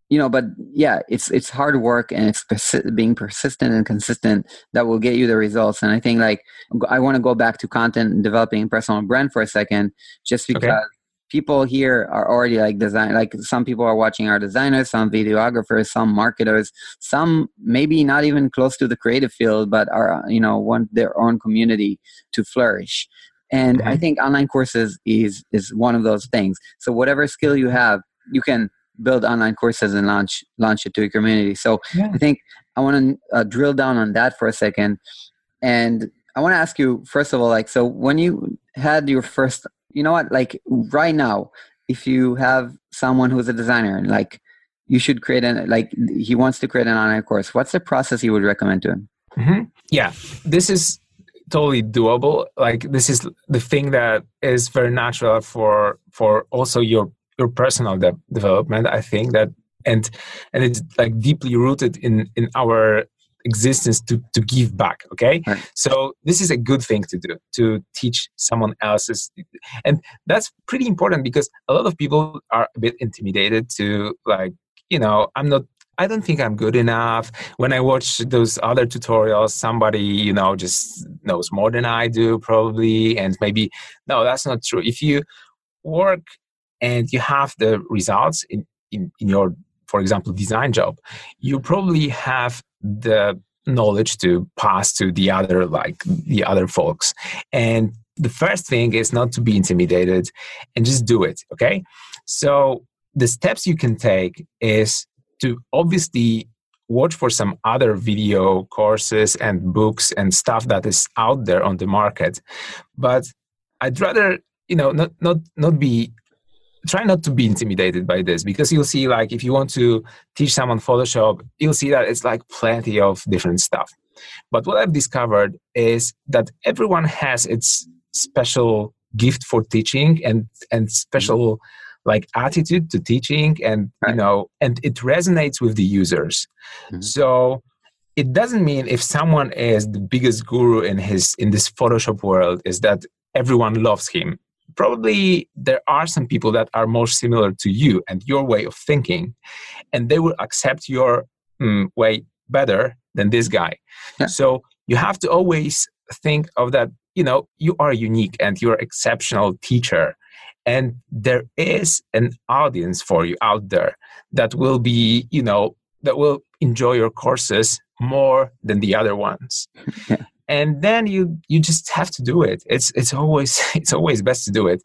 you know but yeah it's it's hard work and it's persi- being persistent and consistent that will get you the results and i think like i want to go back to content and developing personal brand for a second just because okay. People here are already like design like some people are watching our designers some videographers some marketers some maybe not even close to the creative field but are you know want their own community to flourish and mm-hmm. i think online courses is is one of those things so whatever skill you have you can build online courses and launch launch it to your community. So yeah. I think I want to uh, drill down on that for a second, and I want to ask you first of all, like, so when you had your first, you know what, like right now, if you have someone who's a designer, like you should create an like he wants to create an online course, what's the process you would recommend to him? Mm-hmm. Yeah, this is totally doable like this is the thing that is very natural for for also your your personal de- development i think that and and it's like deeply rooted in in our existence to to give back okay right. so this is a good thing to do to teach someone else's and that's pretty important because a lot of people are a bit intimidated to like you know i'm not I don't think I'm good enough. When I watch those other tutorials, somebody, you know, just knows more than I do, probably. And maybe, no, that's not true. If you work and you have the results in, in, in your, for example, design job, you probably have the knowledge to pass to the other, like the other folks. And the first thing is not to be intimidated and just do it. Okay. So the steps you can take is to obviously watch for some other video courses and books and stuff that is out there on the market but i'd rather you know not not not be try not to be intimidated by this because you'll see like if you want to teach someone photoshop you'll see that it's like plenty of different stuff. But what i've discovered is that everyone has its special gift for teaching and and special like attitude to teaching and you know and it resonates with the users. Mm-hmm. so it doesn't mean if someone is the biggest guru in his in this photoshop world is that everyone loves him probably there are some people that are more similar to you and your way of thinking and they will accept your mm, way better than this guy. Yeah. so you have to always think of that you know you are unique and you're exceptional teacher and there is an audience for you out there that will be you know that will enjoy your courses more than the other ones. Yeah and then you you just have to do it. It's it's always it's always best to do it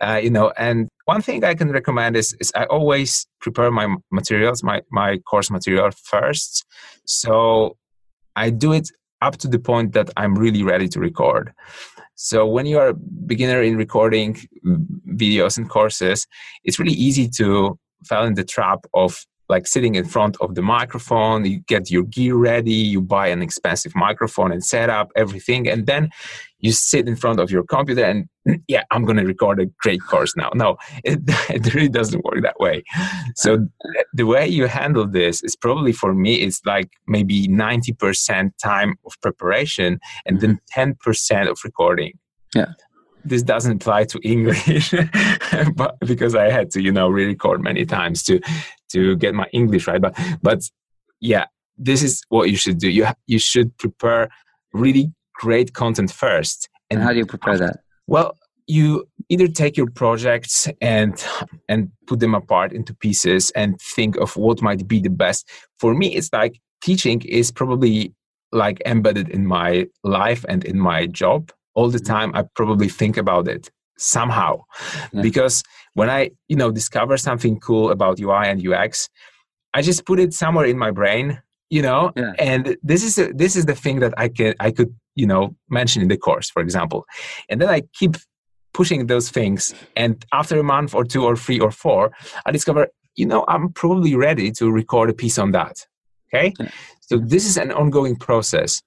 uh, you know and one thing i can recommend is, is i always prepare my materials my my course material first. So i do it up to the point that i'm really ready to record. So when you are a beginner in recording videos and courses it's really easy to fall in the trap of like sitting in front of the microphone you get your gear ready you buy an expensive microphone and set up everything and then you sit in front of your computer and yeah i'm going to record a great course now. No it, it really doesn't work that way. So the way you handle this is probably for me it's like maybe 90% time of preparation and then mm-hmm. 10% of recording. Yeah. This doesn't apply to English, but because I had to, you know, re-record many times to to get my English right. But but yeah, this is what you should do. You you should prepare really great content first. And, and how do you prepare that? Well, you either take your projects and and put them apart into pieces and think of what might be the best. For me, it's like teaching is probably like embedded in my life and in my job all the mm-hmm. time i probably think about it somehow yeah. because when i you know discover something cool about ui and ux i just put it somewhere in my brain you know yeah. and this is a, this is the thing that i can i could you know mention in the course for example and then i keep pushing those things and after a month or two or three or four i discover you know i'm probably ready to record a piece on that okay yeah. so this is an ongoing process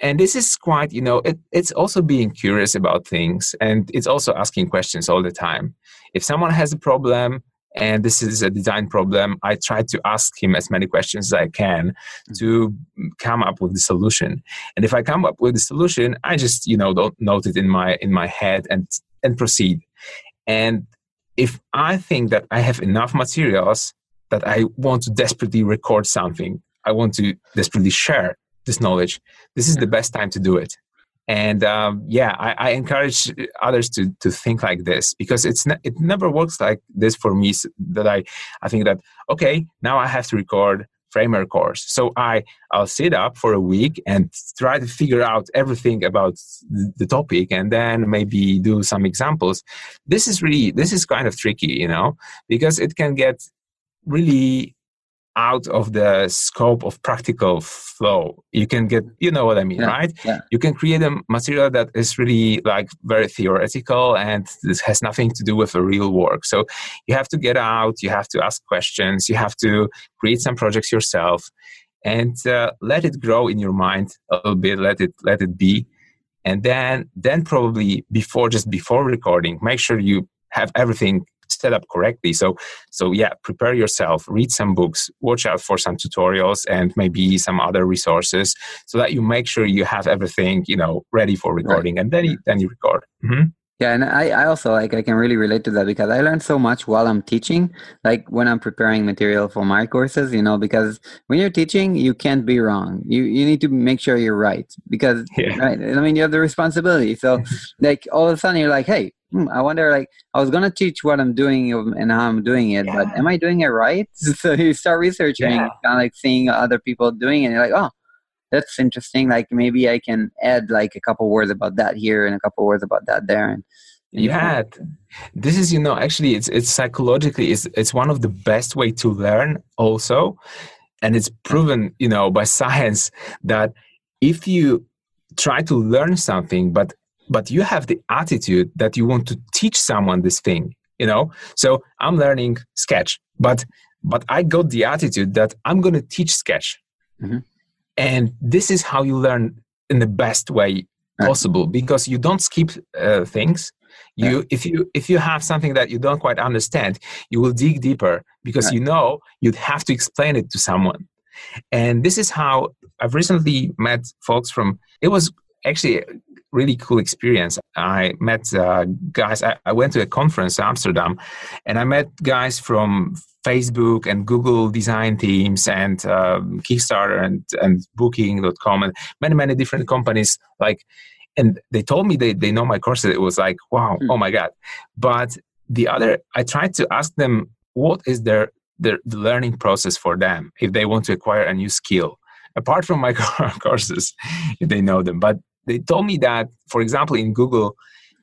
and this is quite you know it, it's also being curious about things and it's also asking questions all the time. If someone has a problem and this is a design problem i try to ask him as many questions as i can mm-hmm. to come up with the solution. And if i come up with the solution i just you know don't note it in my in my head and and proceed. And if i think that i have enough materials that I want to desperately record something, I want to desperately share this knowledge, this is the best time to do it. And um, yeah, I, I, encourage others to to think like this because it's ne- it never works like this for me. That I I think that okay, now I have to record framer course. So I I'll sit up for a week and try to figure out everything about the topic and then maybe do some examples. This is really this is kind of tricky, you know, because it can get really out of the scope of practical flow. You can get you know what i mean yeah, right? yeah. you can create a material that is really like very theoretical and this has nothing to do with the real work. So you have to get out you have to ask questions you have to create some projects yourself and uh, let it grow in your mind a little bit let it let it be. And then then probably before just before recording make sure you have everything set up correctly. So, so yeah, prepare yourself, read some books, watch out for some tutorials and maybe some other resources so that you make sure you have everything, you know, ready for recording right. and then you, then you record. Mm-hmm. Yeah, and I, I also like I can really relate to that because I learn so much while I'm teaching, like when I'm preparing material for my courses, you know, because when you're teaching, you can't be wrong. You you need to make sure you're right because yeah. right, I mean you have the responsibility. So like all of a sudden you're like, hey, hmm, I wonder like I was gonna teach what I'm doing and how I'm doing it, yeah. but am I doing it right? So you start researching, yeah. kind of like seeing other people doing it, and you're like, oh, that's interesting. Like maybe I can add like a couple words about that here and a couple words about that there. And, and yeah, this is you know actually it's it's psychologically it's it's one of the best way to learn also, and it's proven you know by science that if you try to learn something but but you have the attitude that you want to teach someone this thing you know? So i'm learning sketch but but i got the attitude that i'm going to teach sketch. Mm-hmm. And this is how you learn in the best way possible right. because you don't skip uh, things. You if you if you have something that you don't quite understand you will dig deeper because right. you know you'd have to explain it to someone. And this is how i've recently met folks from it was actually a really cool experience i met uh, guys I, I went to a conference in amsterdam and i met guys from Facebook and Google design teams and um, Kickstarter and, and Booking.com and many, many different companies. Like, and they told me they, they know my courses. It was like, wow, mm. oh my God. But the other, I tried to ask them what is their, their the learning process for them if they want to acquire a new skill, apart from my courses, if they know them. But they told me that, for example, in Google,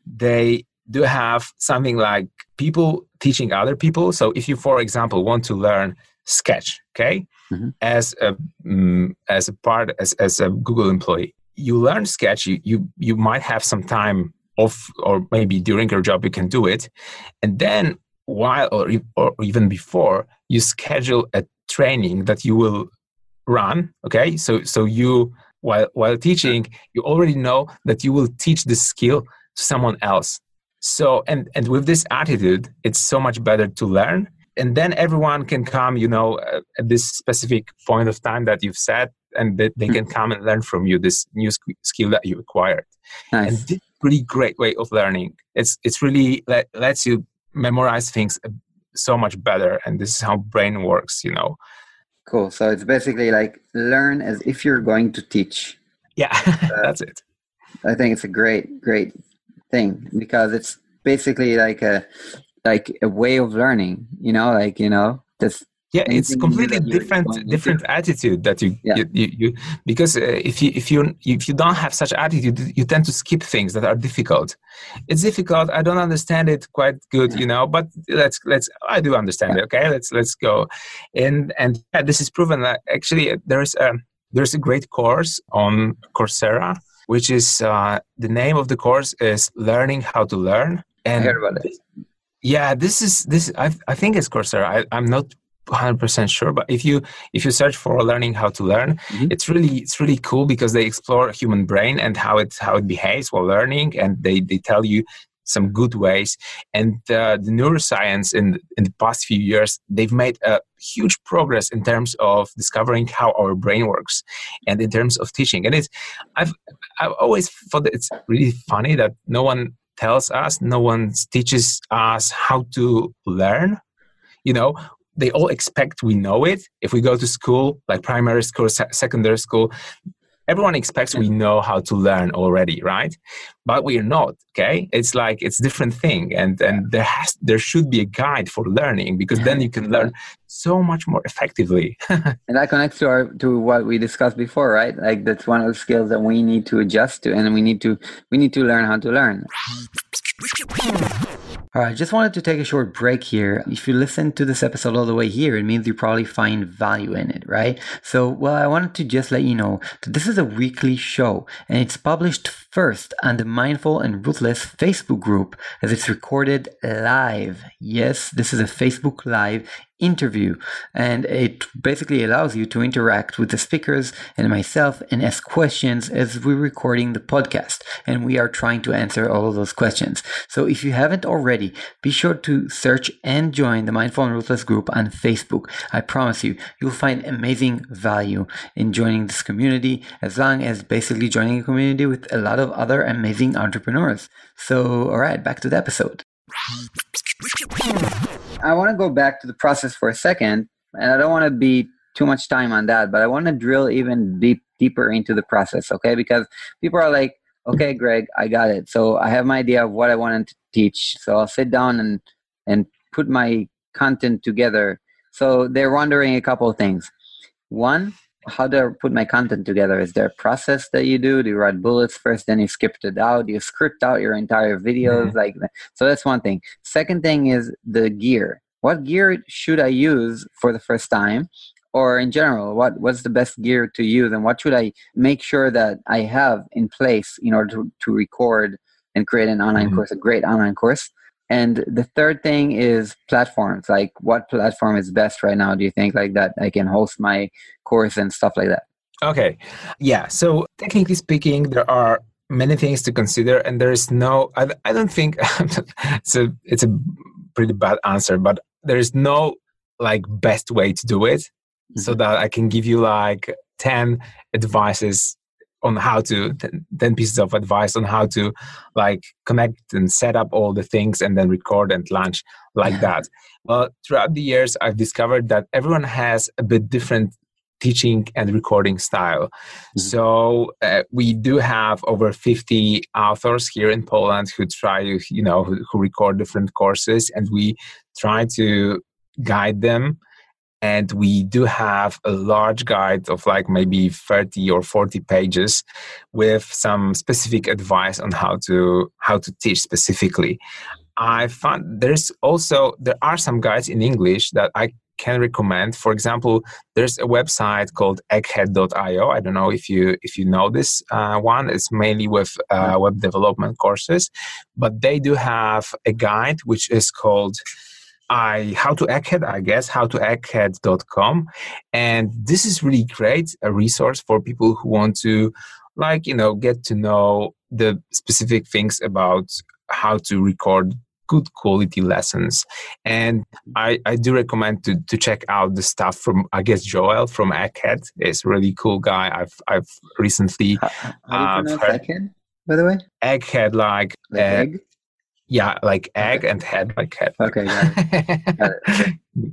they do have something like people teaching other people. So if you, for example, want to learn Sketch, okay, mm-hmm. as a um, as a part as as a Google employee, you learn Sketch. You you you might have some time off, or maybe during your job you can do it, and then while or, or even before you schedule a training that you will run. Okay, so so you while while teaching, you already know that you will teach the skill to someone else. So and and with this attitude it's so much better to learn. And then everyone can come you know uh, at this specific point of time that you've set and they, they can come and learn from you this new skill that you acquired. Nice. and this pretty great way of learning. It's it's really let, lets you memorize things uh, so much better. And this is how brain works you know cool. So it's basically like learn as if you're going to teach. Yeah uh, that's it. I think it's a great great thing because it's basically like a like a way of learning you know like you know this yeah it's completely different different attitude that you, yeah. you, you, you, because uh, if you if you if you don't have such attitude you tend to skip things that are difficult it's difficult i don't understand it quite good yeah. you know but let's let's i do understand yeah. it okay let's let's go and and yeah, this is proven that actually there's a there's a great course on coursera which is uh, the name of the course is learning how to learn and I heard about it. yeah this is this i, I think it's coursera I, i'm not 100% sure but if you if you search for learning how to learn mm-hmm. it's really it's really cool because they explore human brain and how it how it behaves while learning and they they tell you some good ways. And uh, the neuroscience in in the past few years, they've made a huge progress in terms of discovering how our brain works, and in terms of teaching. And it's I've I've always thought it's really funny that no one tells us, no one teaches us how to learn. You know, they all expect we know it. If we go to school, like primary school, secondary school, everyone expects we know how to learn already right? But we're not okay? It's like it's different thing and and there has there should be a guide for learning because then you can learn so much more effectively. And that connects to our to what we discussed before right? Like that's one of the skills that we need to adjust to and we need to we need to learn how to learn all right, just wanted to take a short break here. If you listen to this episode all the way here, it means you probably find value in it, right? So, well, I wanted to just let you know that this is a weekly show and it's published first on the Mindful and Ruthless Facebook group as it's recorded live. Yes, this is a Facebook Live interview. And it basically allows you to interact with the speakers and myself and ask questions as we're recording the podcast. And we are trying to answer all of those questions. So if you haven't already be sure to search and join the mindful and ruthless group on facebook. I promise you you'll find amazing value in joining this community as long as basically joining a community with a lot of other amazing entrepreneurs. So all right back to the episode I want to go back to the process for a second, and I don't want to be too much time on that, but I want to drill even deep deeper into the process, okay? Because people are like, okay, Greg, I got it. So I have my idea of what I want to teach. So I'll sit down and and put my content together. So they're wondering a couple of things. One, how do I put my content together? Is there a process that you do? Do you write bullets first, then you script it out? Do you script out your entire videos? Mm-hmm. Like so that's one thing. Second thing is the gear. What gear should I use for the first time? Or in general, what what's the best gear to use and what should I make sure that I have in place in order to, to record and create an online mm-hmm. course, a great online course? And the third thing is platforms. Like, what platform is best right now? Do you think like that I can host my course and stuff like that? Okay, yeah. So technically speaking, there are many things to consider, and there is no. I, I don't think it's a it's a pretty bad answer, but there is no like best way to do it, mm-hmm. so that I can give you like ten advices on how to 10 pieces of advice on how to like connect and set up all the things and then record and launch like that well throughout the years i've discovered that everyone has a bit different teaching and recording style mm-hmm. so uh, we do have over 50 authors here in poland who try to, you know who, who record different courses and we try to guide them and we do have a large guide of like maybe 30 or 40 pages with some specific advice on how to how to teach specifically. I found there's also there are some guides in english that i can recommend. For example there's a website called egghead.io i don't know if you if you know this uh, one. It's mainly with uh, web development courses. But they do have a guide which is called I how to egghead, I guess, how to egghead.com. And this is really great, a resource for people who want to like, you know, get to know the specific things about how to record good quality lessons. And I, I do recommend to, to check out the stuff from I guess Joel from Egghead a really cool guy. I've I've recently how, how uh, heard, Egghead, by the way? Egghead like, like egg? Yeah, like egg okay. and head, like head. Okay, got it. got it.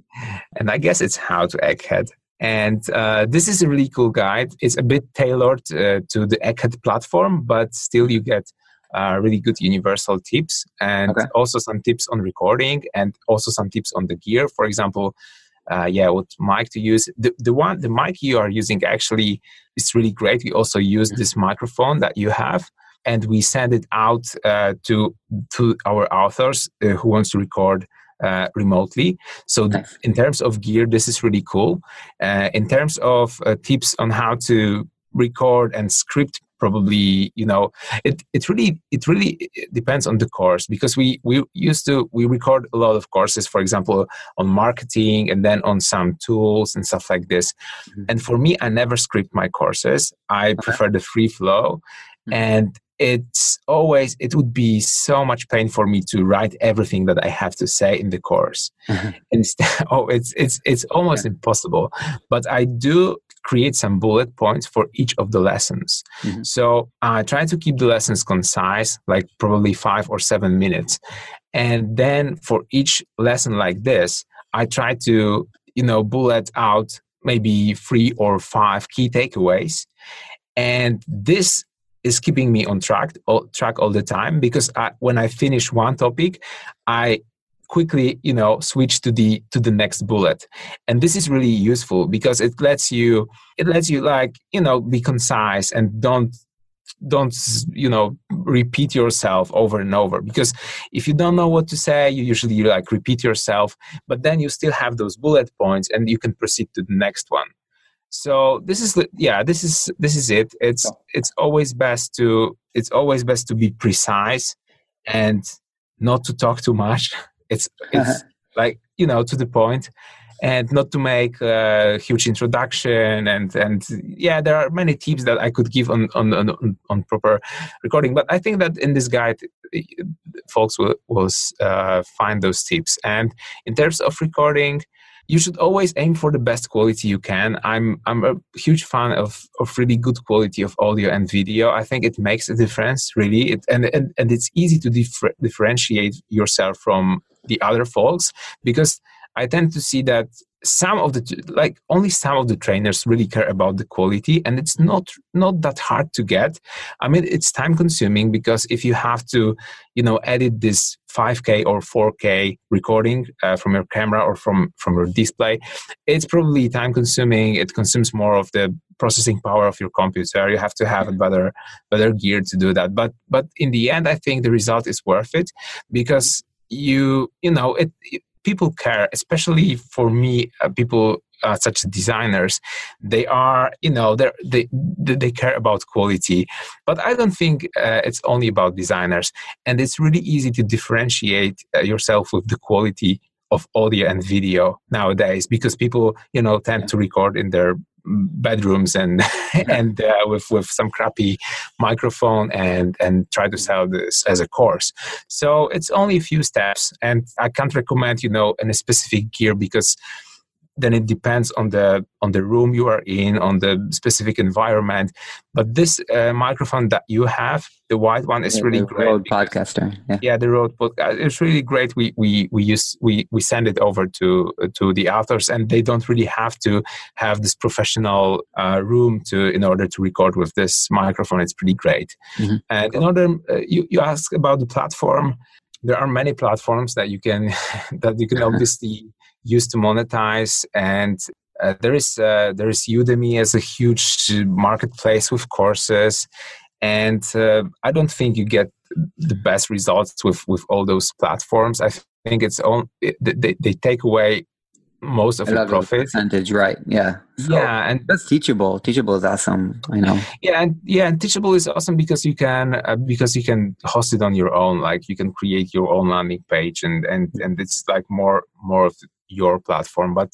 and I guess it's how to egg head. And uh, this is a really cool guide. It's a bit tailored uh, to the Egghead platform, but still you get uh, really good universal tips and okay. also some tips on recording and also some tips on the gear. For example, uh, yeah, what mic to use. The, the one, the mic you are using actually is really great. We also use mm-hmm. this microphone that you have and we send it out uh, to to our authors uh, who wants to record uh, remotely. So, th- in terms of gear, this is really cool. Uh, in terms of uh, tips on how to record and script, probably you know it. It really it really depends on the course because we we used to we record a lot of courses, for example, on marketing and then on some tools and stuff like this. Mm-hmm. And for me, I never script my courses. I okay. prefer the free flow. Mm-hmm. And it's always it would be so much pain for me to write everything that i have to say in the course mm-hmm. instead oh it's it's it's almost yeah. impossible but i do create some bullet points for each of the lessons mm-hmm. so i try to keep the lessons concise like probably five or seven minutes and then for each lesson like this I try to, you know, bullet out maybe three or five key takeaways. And this is keeping me on track all, track all the time because I, when I finish one topic, I quickly you know switch to the to the next bullet. And this is really useful because it lets you it lets you like you know be concise and don't don't you know repeat yourself over and over because if you don't know what to say you usually like repeat yourself but then you still have those bullet points and you can proceed to the next one so this is yeah this is this is it. It's it's always best to it's always best to be precise and not to talk too much. It's it's like you know to the point and not to make a huge introduction and and yeah there are many tips that i could give on on on, on proper recording. But i think that in this guide folks will, will uh, find those tips. And in terms of recording you should always aim for the best quality you can. I'm I'm a huge fan of of really good quality of audio and video. I think it makes a difference really, it, and, and and it's easy to differ, differentiate yourself from the other folks because I tend to see that some of the like only some of the trainers really care about the quality and it's not not that hard to get. I mean it's time consuming because if you have to you know edit this 5k or 4k recording uh, from your camera or from from your display it's probably time consuming. It consumes more of the processing power of your computer. You have to have a better better gear to do that. But but in the end i think the result is worth it because you you know it, it people care, especially for me, uh, people uh, such as designers, they are, you know, they they care about quality. But I don't think uh, it's only about designers, and it's really easy to differentiate uh, yourself with the quality of audio and video nowadays because people, you know, tend to record in their bedrooms and and uh, with with some crappy microphone and and try to sell this as a course. So it's only a few steps and i can't recommend you know any specific gear because then it depends on the on the room you are in on the specific environment. But this uh, microphone that you have the white one is yeah, really the great Rode podcaster yeah. yeah the Rode podcast it's really great. We we we use we we send it over to to the authors and they don't really have to have this professional uh, room to in order to record with this microphone. It's pretty great. Mm-hmm. and in order uh, you you ask about the platform. There are many platforms that you can that you can obviously use to monetize and uh, there is uh, there is Udemy as a huge marketplace with courses, and uh, I don't think you get the best results with with all those platforms. I think it's all they, they take away most of the profit percentage, right? Yeah, so yeah, and that's teachable. Teachable is awesome. I know. Yeah, and yeah, and teachable is awesome because you can uh, because you can host it on your own. Like you can create your own landing page, and and and it's like more more of your platform but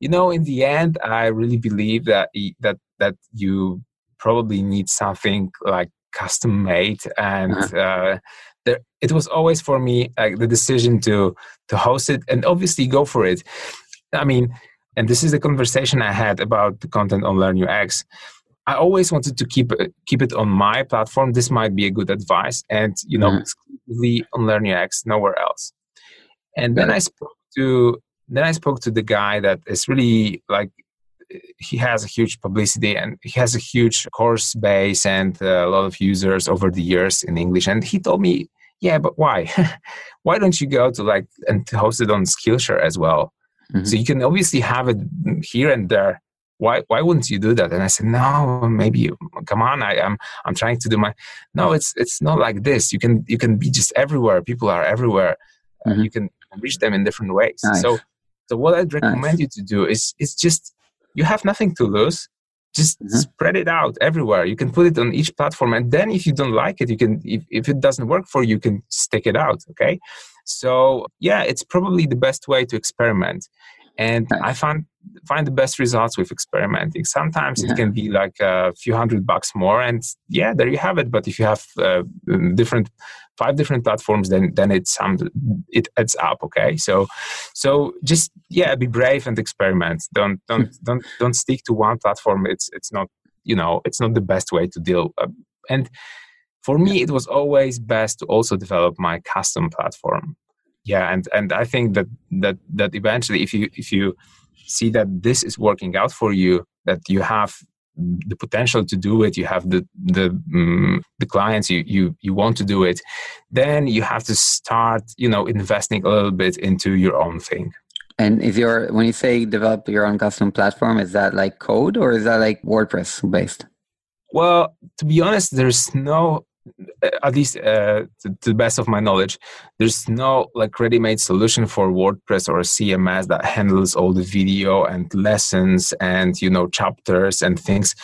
you know in the end i really believe that that that you probably need something like custom made and uh-huh. uh, there, it was always for me like the decision to to host it and obviously go for it. I mean and this is the conversation i had about the content on learn ux i always wanted to keep keep it on my platform. This might be a good advice and you know uh-huh. exclusively on learn ux nowhere else. And then i spoke to then I spoke to the guy that is really like he has a huge publicity and he has a huge course base and a lot of users over the years in English. And he told me, yeah, but why? why don't you go to like and host it on Skillshare as well? Mm-hmm. So you can obviously have it here and there. Why why wouldn't you do that? And I said, no, maybe come on. I am I'm trying to do my no. It's it's not like this. You can you can be just everywhere. People are everywhere. Mm-hmm. Uh, you can reach them in different ways. Nice. So so what I'd recommend nice. you to do is is just you have nothing to lose. Just mm-hmm. spread it out everywhere. You can put it on each platform, and then if you don't like it, you can if, if it doesn't work for you, you can stick it out. Okay. So yeah, it's probably the best way to experiment. And nice. I find find the best results with experimenting. Sometimes yeah. it can be like a few hundred bucks more, and yeah, there you have it. But if you have uh, different five different platforms, then then it's um, it adds up. Okay, so so just yeah, be brave and experiment. Don't don't hmm. don't don't stick to one platform. It's it's not you know it's not the best way to deal. Uh, and for me, it was always best to also develop my custom platform yeah and and i think that that that eventually if you if you see that this is working out for you that you have the potential to do it you have the the um, the clients you you you want to do it then you have to start you know investing a little bit into your own thing. And is your when you say develop your own custom platform is that like code or is that like wordpress based? Well to be honest there's no at least uh, to, to, the best of my knowledge, there's no like ready-made solution for WordPress or CMS that handles all the video and lessons and you know chapters and things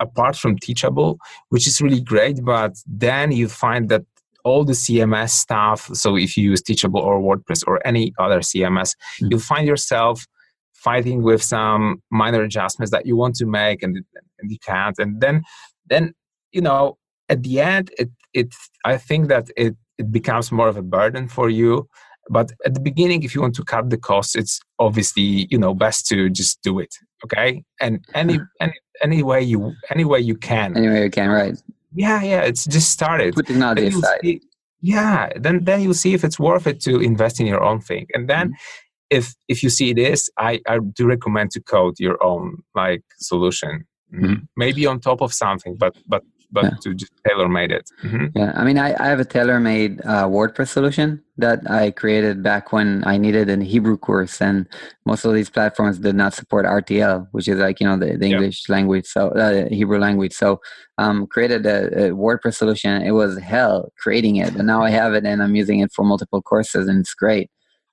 apart from Teachable, which is really great. But then you find that all the CMS stuff. So if you use Teachable or WordPress or any other CMS, mm-hmm. you'll find yourself fighting with some minor adjustments that you want to make and, and you can't. And then then you know at the end it it i think that it it becomes more of a burden for you. But at the beginning if you want to cut the costs it's obviously you know best to just do it okay? And any any any way you any way you can. Any way you can right. Yeah yeah it's just started put technology aside see, yeah then then you'll see if it's worth it to invest in your own thing. And then mm-hmm. if if you see this i i do recommend to code your own like solution. Mm-hmm. maybe on top of something but but but yeah. to just tailor made it. Mm-hmm. Yeah, I mean, I, I have a tailor made uh, WordPress solution that I created back when I needed a Hebrew course, and most of these platforms did not support RTL, which is like you know the, the English yeah. language, so uh, Hebrew language. So um, created a, a, WordPress solution. It was hell creating it, but now I have it and I'm using it for multiple courses, and it's great.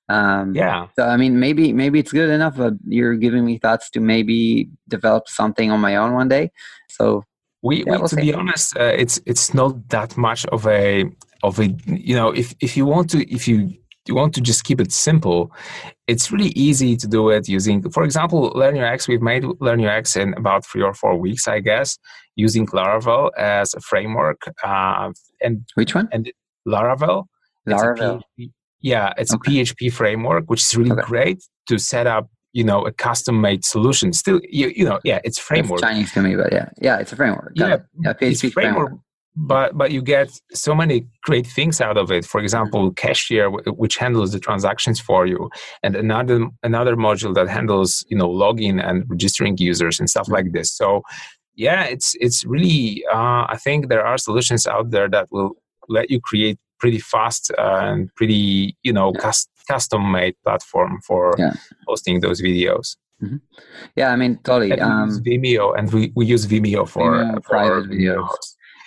Um, yeah. So I mean, maybe maybe it's good enough. But you're giving me thoughts to maybe develop something on my own one day. So we, yeah, we to be honest, uh, it's it's not that much of a of a you know if if you want to if you you want to just keep it simple, it's really easy to do it using, for example, LearnUX. We've made LearnUX in about three or four weeks, I guess, using Laravel as a framework. Uh, and which one? And Laravel. Laravel. PHP, yeah, it's okay. a PHP framework, which is really okay. great to set up you know a custom made solution. Still you, you know yeah it's framework. It's chinese to me but yeah. Yeah it's a framework. Yeah, yeah it's framework, framework but but you get so many great things out of it. For example cashier which handles the transactions for you and another another module that handles you know login and registering users and stuff like this. So yeah it's it's really uh, i think there are solutions out there that will let you create pretty fast and pretty you know yeah custom made platform for yeah. hosting those videos. Mm-hmm. Yeah, I mean, totally. And um, Vimeo, and we, we use Vimeo for, Vimeo for private videos.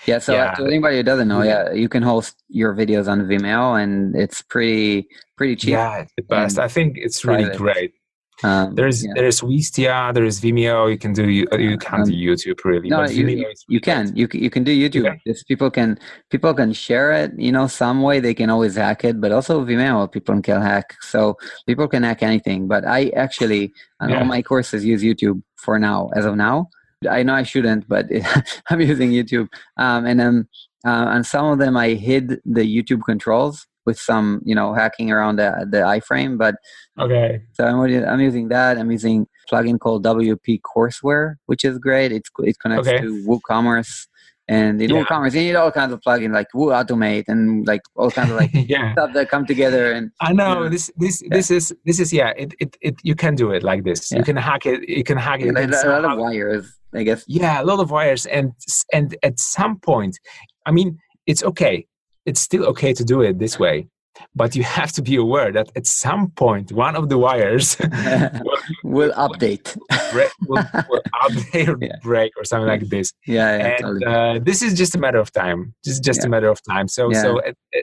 Yeah, so yeah. to anybody who doesn't know, yeah, you can host your videos on Vimeo, and it's pretty pretty cheap. Yeah, it's the best. I think it's really private. great. Um, there's yeah. there's Wistia, there's Vimeo. You can do you, you can't um, do YouTube really. No, you, you, you can you you can do YouTube. Okay. If people can people can share it, you know, some way they can always hack it. But also Vimeo, people can hack. So people can hack anything. But I actually on yeah. all my courses use YouTube for now. As of now, I know I shouldn't, but I'm using YouTube. Um, and then uh, on some of them, I hid the YouTube controls with some you know hacking around the the iframe but okay so i'm, I'm using that i'm using a plugin called wp courseware which is great it's it connects okay. to woocommerce and in yeah. WooCommerce, you need all kinds of plugins like Woo Automate and like all kinds of like yeah. stuff that come together. And I know you know, this this yeah. this is this is yeah. It, it it you can do it like this. You can hack it. You can hack it. a lot of wires, I guess. Yeah, a lot of wires, and and at some point, I mean, it's okay it's still okay to do it this way but you have to be aware that at some point one of the wires will, will, update. break, will, will update or yeah. break or something like this. Yeah, yeah and totally. uh, this is just a matter of time. Just just yeah. a matter of time. So so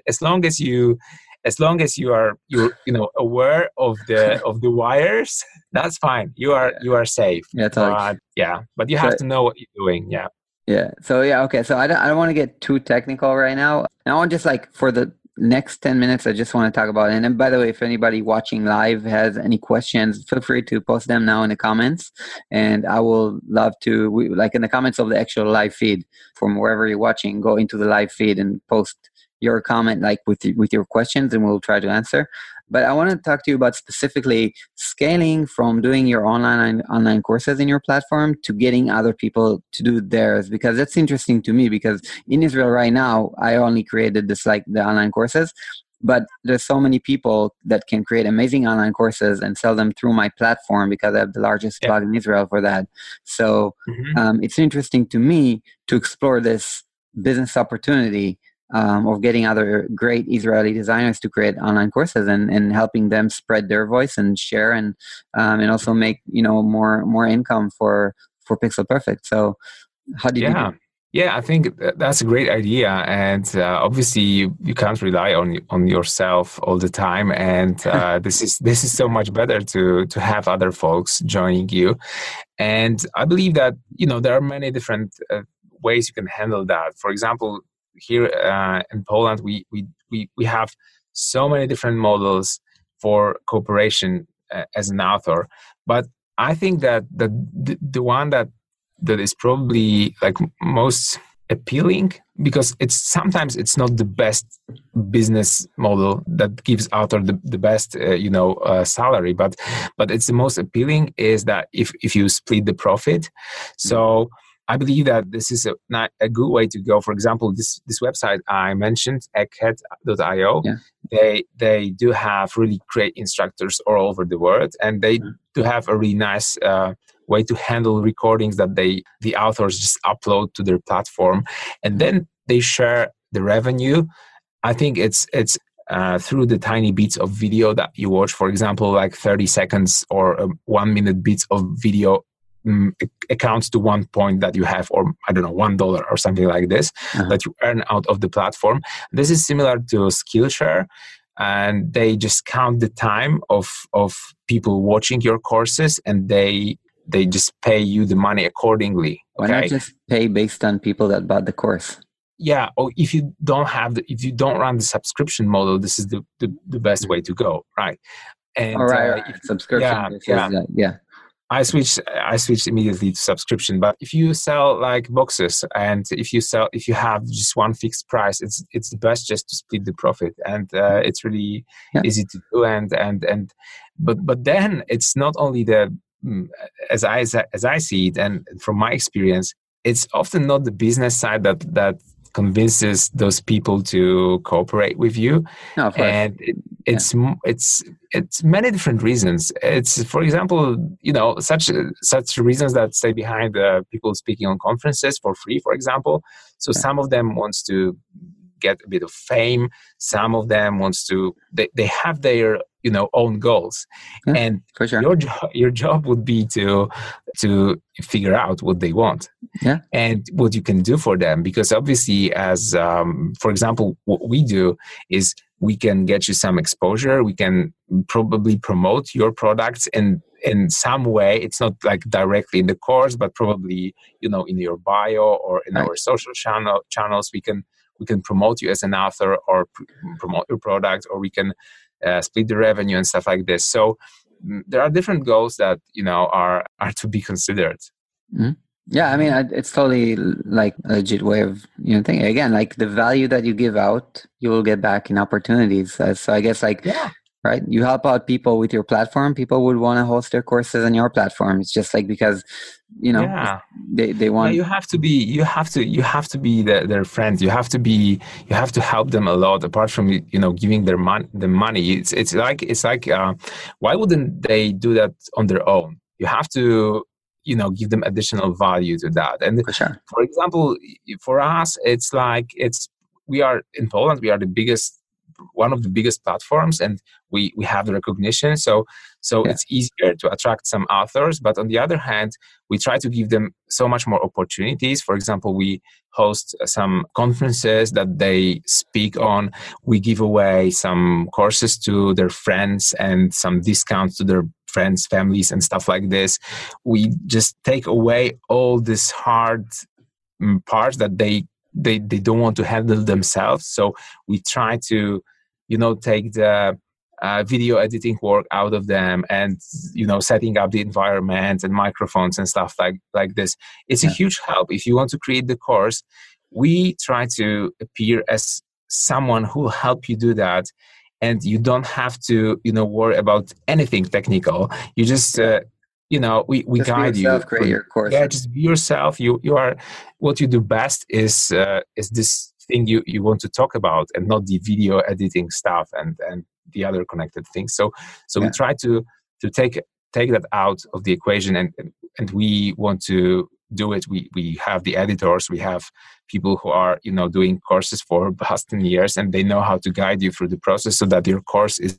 as long as you as long as you are you you know aware of the of the wires that's fine. You are you are safe. Yeah totally. but, yeah but you have but, to know what you're doing. Yeah yeah. So yeah. Okay. So I don't. I don't want to get too technical right now. And I want just like for the next 10 minutes i just want to talk about it and by the way if anybody watching live has any questions feel free to post them now in the comments and i will love to we, like in the comments of the actual live feed from wherever you're watching go into the live feed and post your comment like with with your questions and we'll try to answer but I want to talk to you about specifically scaling from doing your online online courses in your platform to getting other people to do theirs because that's interesting to me because in Israel right now I only created this like the online courses but there's so many people that can create amazing online courses and sell them through my platform because I have the largest yeah. blog in Israel for that. So mm-hmm. um, it's interesting to me to explore this business opportunity um, of getting other great Israeli designers to create online courses and, and helping them spread their voice and share and um, and also make you know more more income for for Pixel Perfect. So how yeah. you? Do? Yeah, I think that's a great idea, and uh, obviously you, you can't rely on on yourself all the time. And uh, this is this is so much better to to have other folks joining you. And I believe that you know there are many different uh, ways you can handle that. For example, here uh, in Poland, we, we we we have so many different models for cooperation uh, as an author, but I think that the the one that that is probably like most appealing because it's sometimes it's not the best business model that gives author the, the best uh, you know uh, salary but but it's the most appealing is that if if you split the profit. So I believe that this is a, not a good way to go. For example, this this website I mentioned, egghead.io, yeah. they they do have really great instructors all over the world, and they mm-hmm. do have a really nice uh, way to handle recordings that they the authors just upload to their platform, and then they share the revenue. I think it's it's uh, through the tiny bits of video that you watch, for example, like 30 seconds or um, one minute bits of video um, accounts to one point that you have or i don't know one dollar or something like this uh-huh. that you earn out of the platform this is similar to skillshare and they just count the time of of people watching your courses and they they just pay you the money accordingly okay? why not just pay based on people that bought the course yeah or if you don't have the if you don't run the subscription model this is the the, the best mm-hmm. way to go right and All right, uh, right. subscription yeah, yeah. yeah I switched I switched immediately to subscription. But if you sell like boxes and if you sell if you have just one fixed price, it's it's the best just to split the profit, and uh, it's really yeah. easy to do. And and and but but then it's not only the mm, as I as I see it, and from my experience, it's often not the business side that that convinces those people to cooperate with you. No, and it, it's yeah. it's it's many different reasons. It's for example you know such such reasons that stay behind uh, people speaking on conferences for free for example. So yeah. some of them wants to get a bit of fame. Some of them wants to they, they have their you know own goals. Yeah, and sure. your job your job would be to to figure out what they want. Yeah. And what you can do for them because obviously as um, for example what we do is we can get you some exposure. We can probably promote your products in in some way. It's not like directly in the course but probably you know in your bio or in right. our social channel channels. We can we can promote you as an author or pr- promote your product or we can uh, split the revenue and stuff like this. So mm, there are different goals that you know are are to be considered. Mm-hmm. yeah i mean it's totally like a legit way of you know thinking. Again like the value that you give out you will get back in opportunities. Uh, so i guess like yeah right? You help out people with your platform. People would want to host their courses on your platform. It's just like because you know yeah. they they want. Yeah, you have to be. You have to. You have to be the, their friend. You have to be. You have to help them a lot. Apart from you know giving their money, the money. It's it's like it's like uh, why wouldn't they do that on their own? You have to you know give them additional value to that and for, sure. for example for us it's like it's we are in poland we are the biggest one of the biggest platforms and we we have the recognition. So so yeah. it's easier to attract some authors but on the other hand we try to give them so much more opportunities. For example we host some conferences that they speak on. We give away some courses to their friends and some discounts to their friends families and stuff like this. We just take away all this hard mm, parts that they they they don't want to handle themselves. So we try to you know take the uh, video editing work out of them and you know setting up the environment and microphones and stuff like like this. It's yeah. a huge help. If you want to create the course we try to appear as someone who will help you do that. And you don't have to you know worry about anything technical. You just uh, you know we, we just guide yourself, you create your course yeah just be yourself. You you are what you do best is uh, is this thing you, you want to talk about and not the video editing stuff and, and the other connected things. So so yeah. we try to to take take that out of the equation and and we want to do it we we have the editors we have people who are you know doing courses for past 10 years and they know how to guide you through the process so that your course is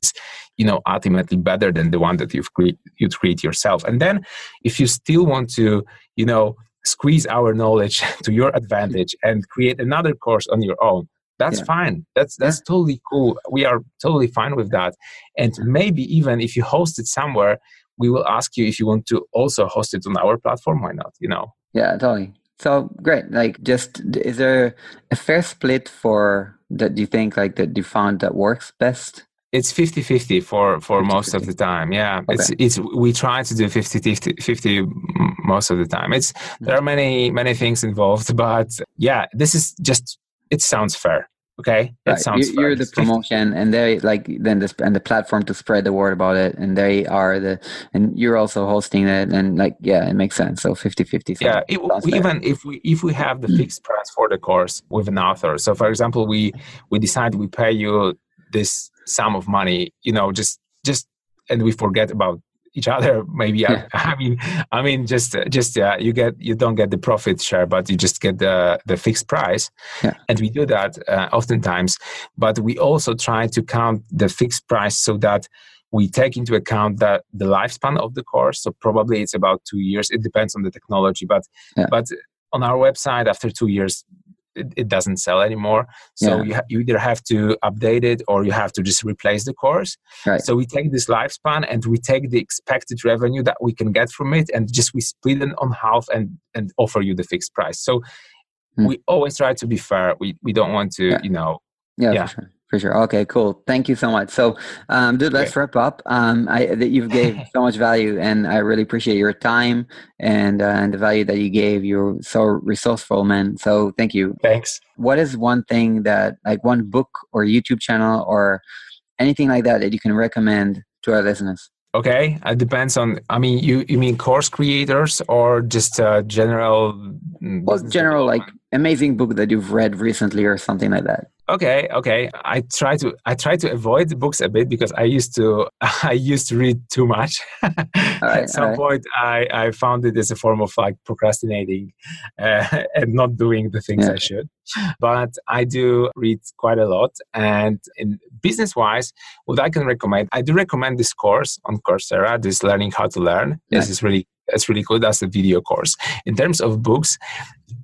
you know ultimately better than the one that you've create you'd create yourself and then if you still want to you know squeeze our knowledge to your advantage and create another course on your own. That's yeah. fine. That's that's yeah. totally cool. We are totally fine with that. And maybe even if you host it somewhere we will ask you if you want to also host it on our platform. Why not? You know? Yeah totally. So great. Like just is there a fair split for that do you think like that you found that works best it's 50 50 for for 50, most of the time yeah okay. it's it's we try to do 50 50 50 most of the time it's there are many many things involved but yeah this is just it sounds fair Okay, that right. sounds. You, are the promotion, and they like then the and the platform to spread the word about it, and they are the and you're also hosting it, and like yeah, it makes sense. So 50-50. Yeah, it, even if we if we have the mm. fixed price for the course with an author. So for example, we we decide we pay you this sum of money, you know, just just and we forget about each other maybe yeah. I, I, mean i mean just just uh, you get you don't get the profit share but you just get the the fixed price yeah. and we do that uh, oftentimes but we also try to count the fixed price so that we take into account that the lifespan of the course so probably it's about two years it depends on the technology but yeah. but on our website after two years it, it doesn't sell anymore. So yeah. you, ha- you either have to update it or you have to just replace the course. Right. So we take this lifespan and we take the expected revenue that we can get from it and just we split it on half and and offer you the fixed price. So hmm. we always try to be fair. We we don't want to yeah. you know yeah, yeah. For sure. Okay, cool. Thank you so much. So, um, dude, let's wrap up. Um, I that you've gave so much value, and I really appreciate your time and uh, and the value that you gave. You're so resourceful, man. So, thank you. Thanks. What is one thing that, like, one book or YouTube channel or anything like that, that you can recommend to our listeners? Okay, it depends on. I mean, you you mean course creators or just uh, general? Mm, well, general like amazing book that you've read recently or something like that okay okay i try to i try to avoid books a bit because i used to i used to read too much right, at some right. point i i found it as a form of like procrastinating uh, and not doing the things yeah. i should but i do read quite a lot and in business wise what i can recommend i do recommend this course on coursera this learning how to learn yeah. this is really it's really cool that's a video course in terms of books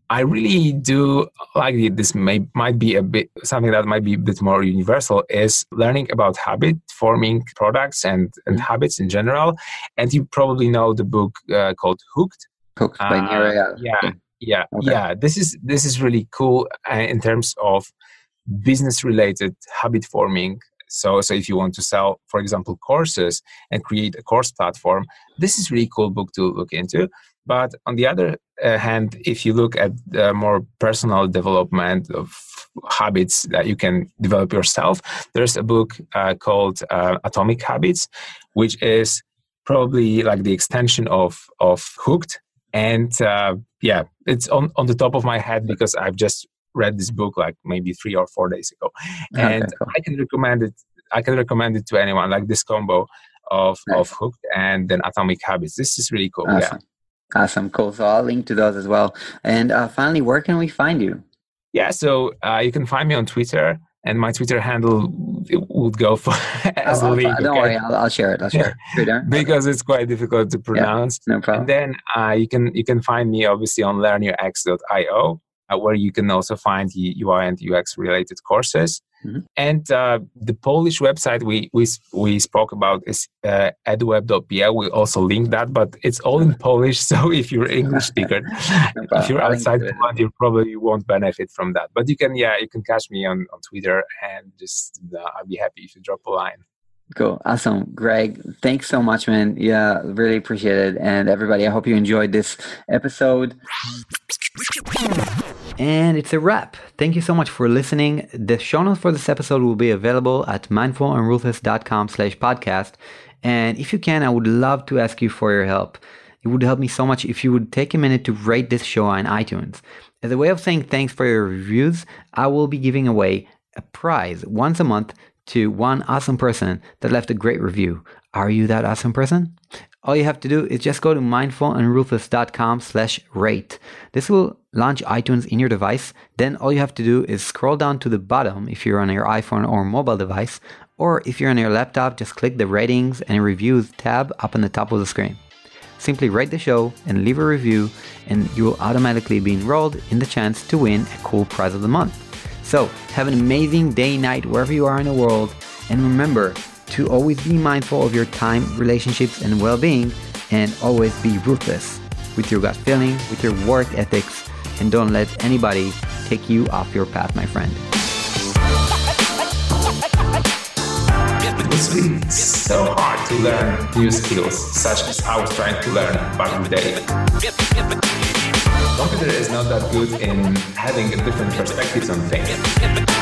I really do like this may might be a bit something that might be a bit more universal is learning about habit forming products and, and mm-hmm. habits in general. And you probably know the book uh, called Hooked. Hooked by uh, Yeah, yeah, okay. yeah. This is this is really cool uh, in terms of business related habit forming so so if you want to sell for example courses and create a course platform this is really cool book to look into but on the other uh, hand, if you look at the more personal development of habits that you can develop yourself, there's a book uh, called uh, Atomic Habits, which is probably like the extension of of Hooked. And uh, yeah, it's on on the top of my head because I've just read this book like maybe three or four days ago, and okay, cool. I can recommend it. I can recommend it to anyone. Like this combo of nice. of Hooked and then Atomic Habits. This is really cool. Awesome. Yeah. Awesome, cool. So I'll link to those as well. And uh, finally, where can we find you? Yeah, so uh, you can find me on Twitter, and my Twitter handle would go for as oh, a link. Don't okay? worry, I'll, I'll, share it. I'll share it. Because it's quite difficult to pronounce. Yeah, no problem. And then uh, you can you can find me obviously on learnux.io, uh, where you can also find the UI and UX related courses. Mm-hmm. And uh, the Polish website we we we spoke about is uh, eduweb.pl. We also link that, but it's all in Polish. So if you're English speaker, if you're outside Poland, you probably won't benefit from that. But you can, yeah, you can catch me on on Twitter, and just uh, I'll be happy if you drop a line. Cool. Awesome. Greg, thanks so much, man. Yeah, really appreciate it. And everybody, I hope you enjoyed this episode. And it's a wrap. Thank you so much for listening. The show notes for this episode will be available at mindfulandruthless.com slash podcast. And if you can, I would love to ask you for your help. it would help me so much if you would take a minute to rate this show on iTunes. As a way of saying thanks for your reviews, I will be giving away a prize once a month to one awesome person that left a great review. Are you that awesome person? All you have to do is just go to mindfulandruthless.com slash rate. This will launch iTunes in your device. Then all you have to do is scroll down to the bottom if you're on your iPhone or mobile device, or if you're on your laptop, just click the ratings and reviews tab up on the top of the screen. Simply rate the show and leave a review, and you will automatically be enrolled in the chance to win a cool prize of the month. So, have an amazing day, night, wherever you are in the world, and remember to always be mindful of your time, relationships, and well being, and always be ruthless with your gut feeling, with your work ethics, and don't let anybody take you off your path, my friend. It's really so hard to learn new skills, such as I was trying to learn back in the day. Computer is not that good in having a different perspectives on things.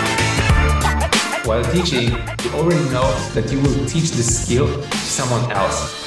While teaching, you already know that you will teach the skill to someone else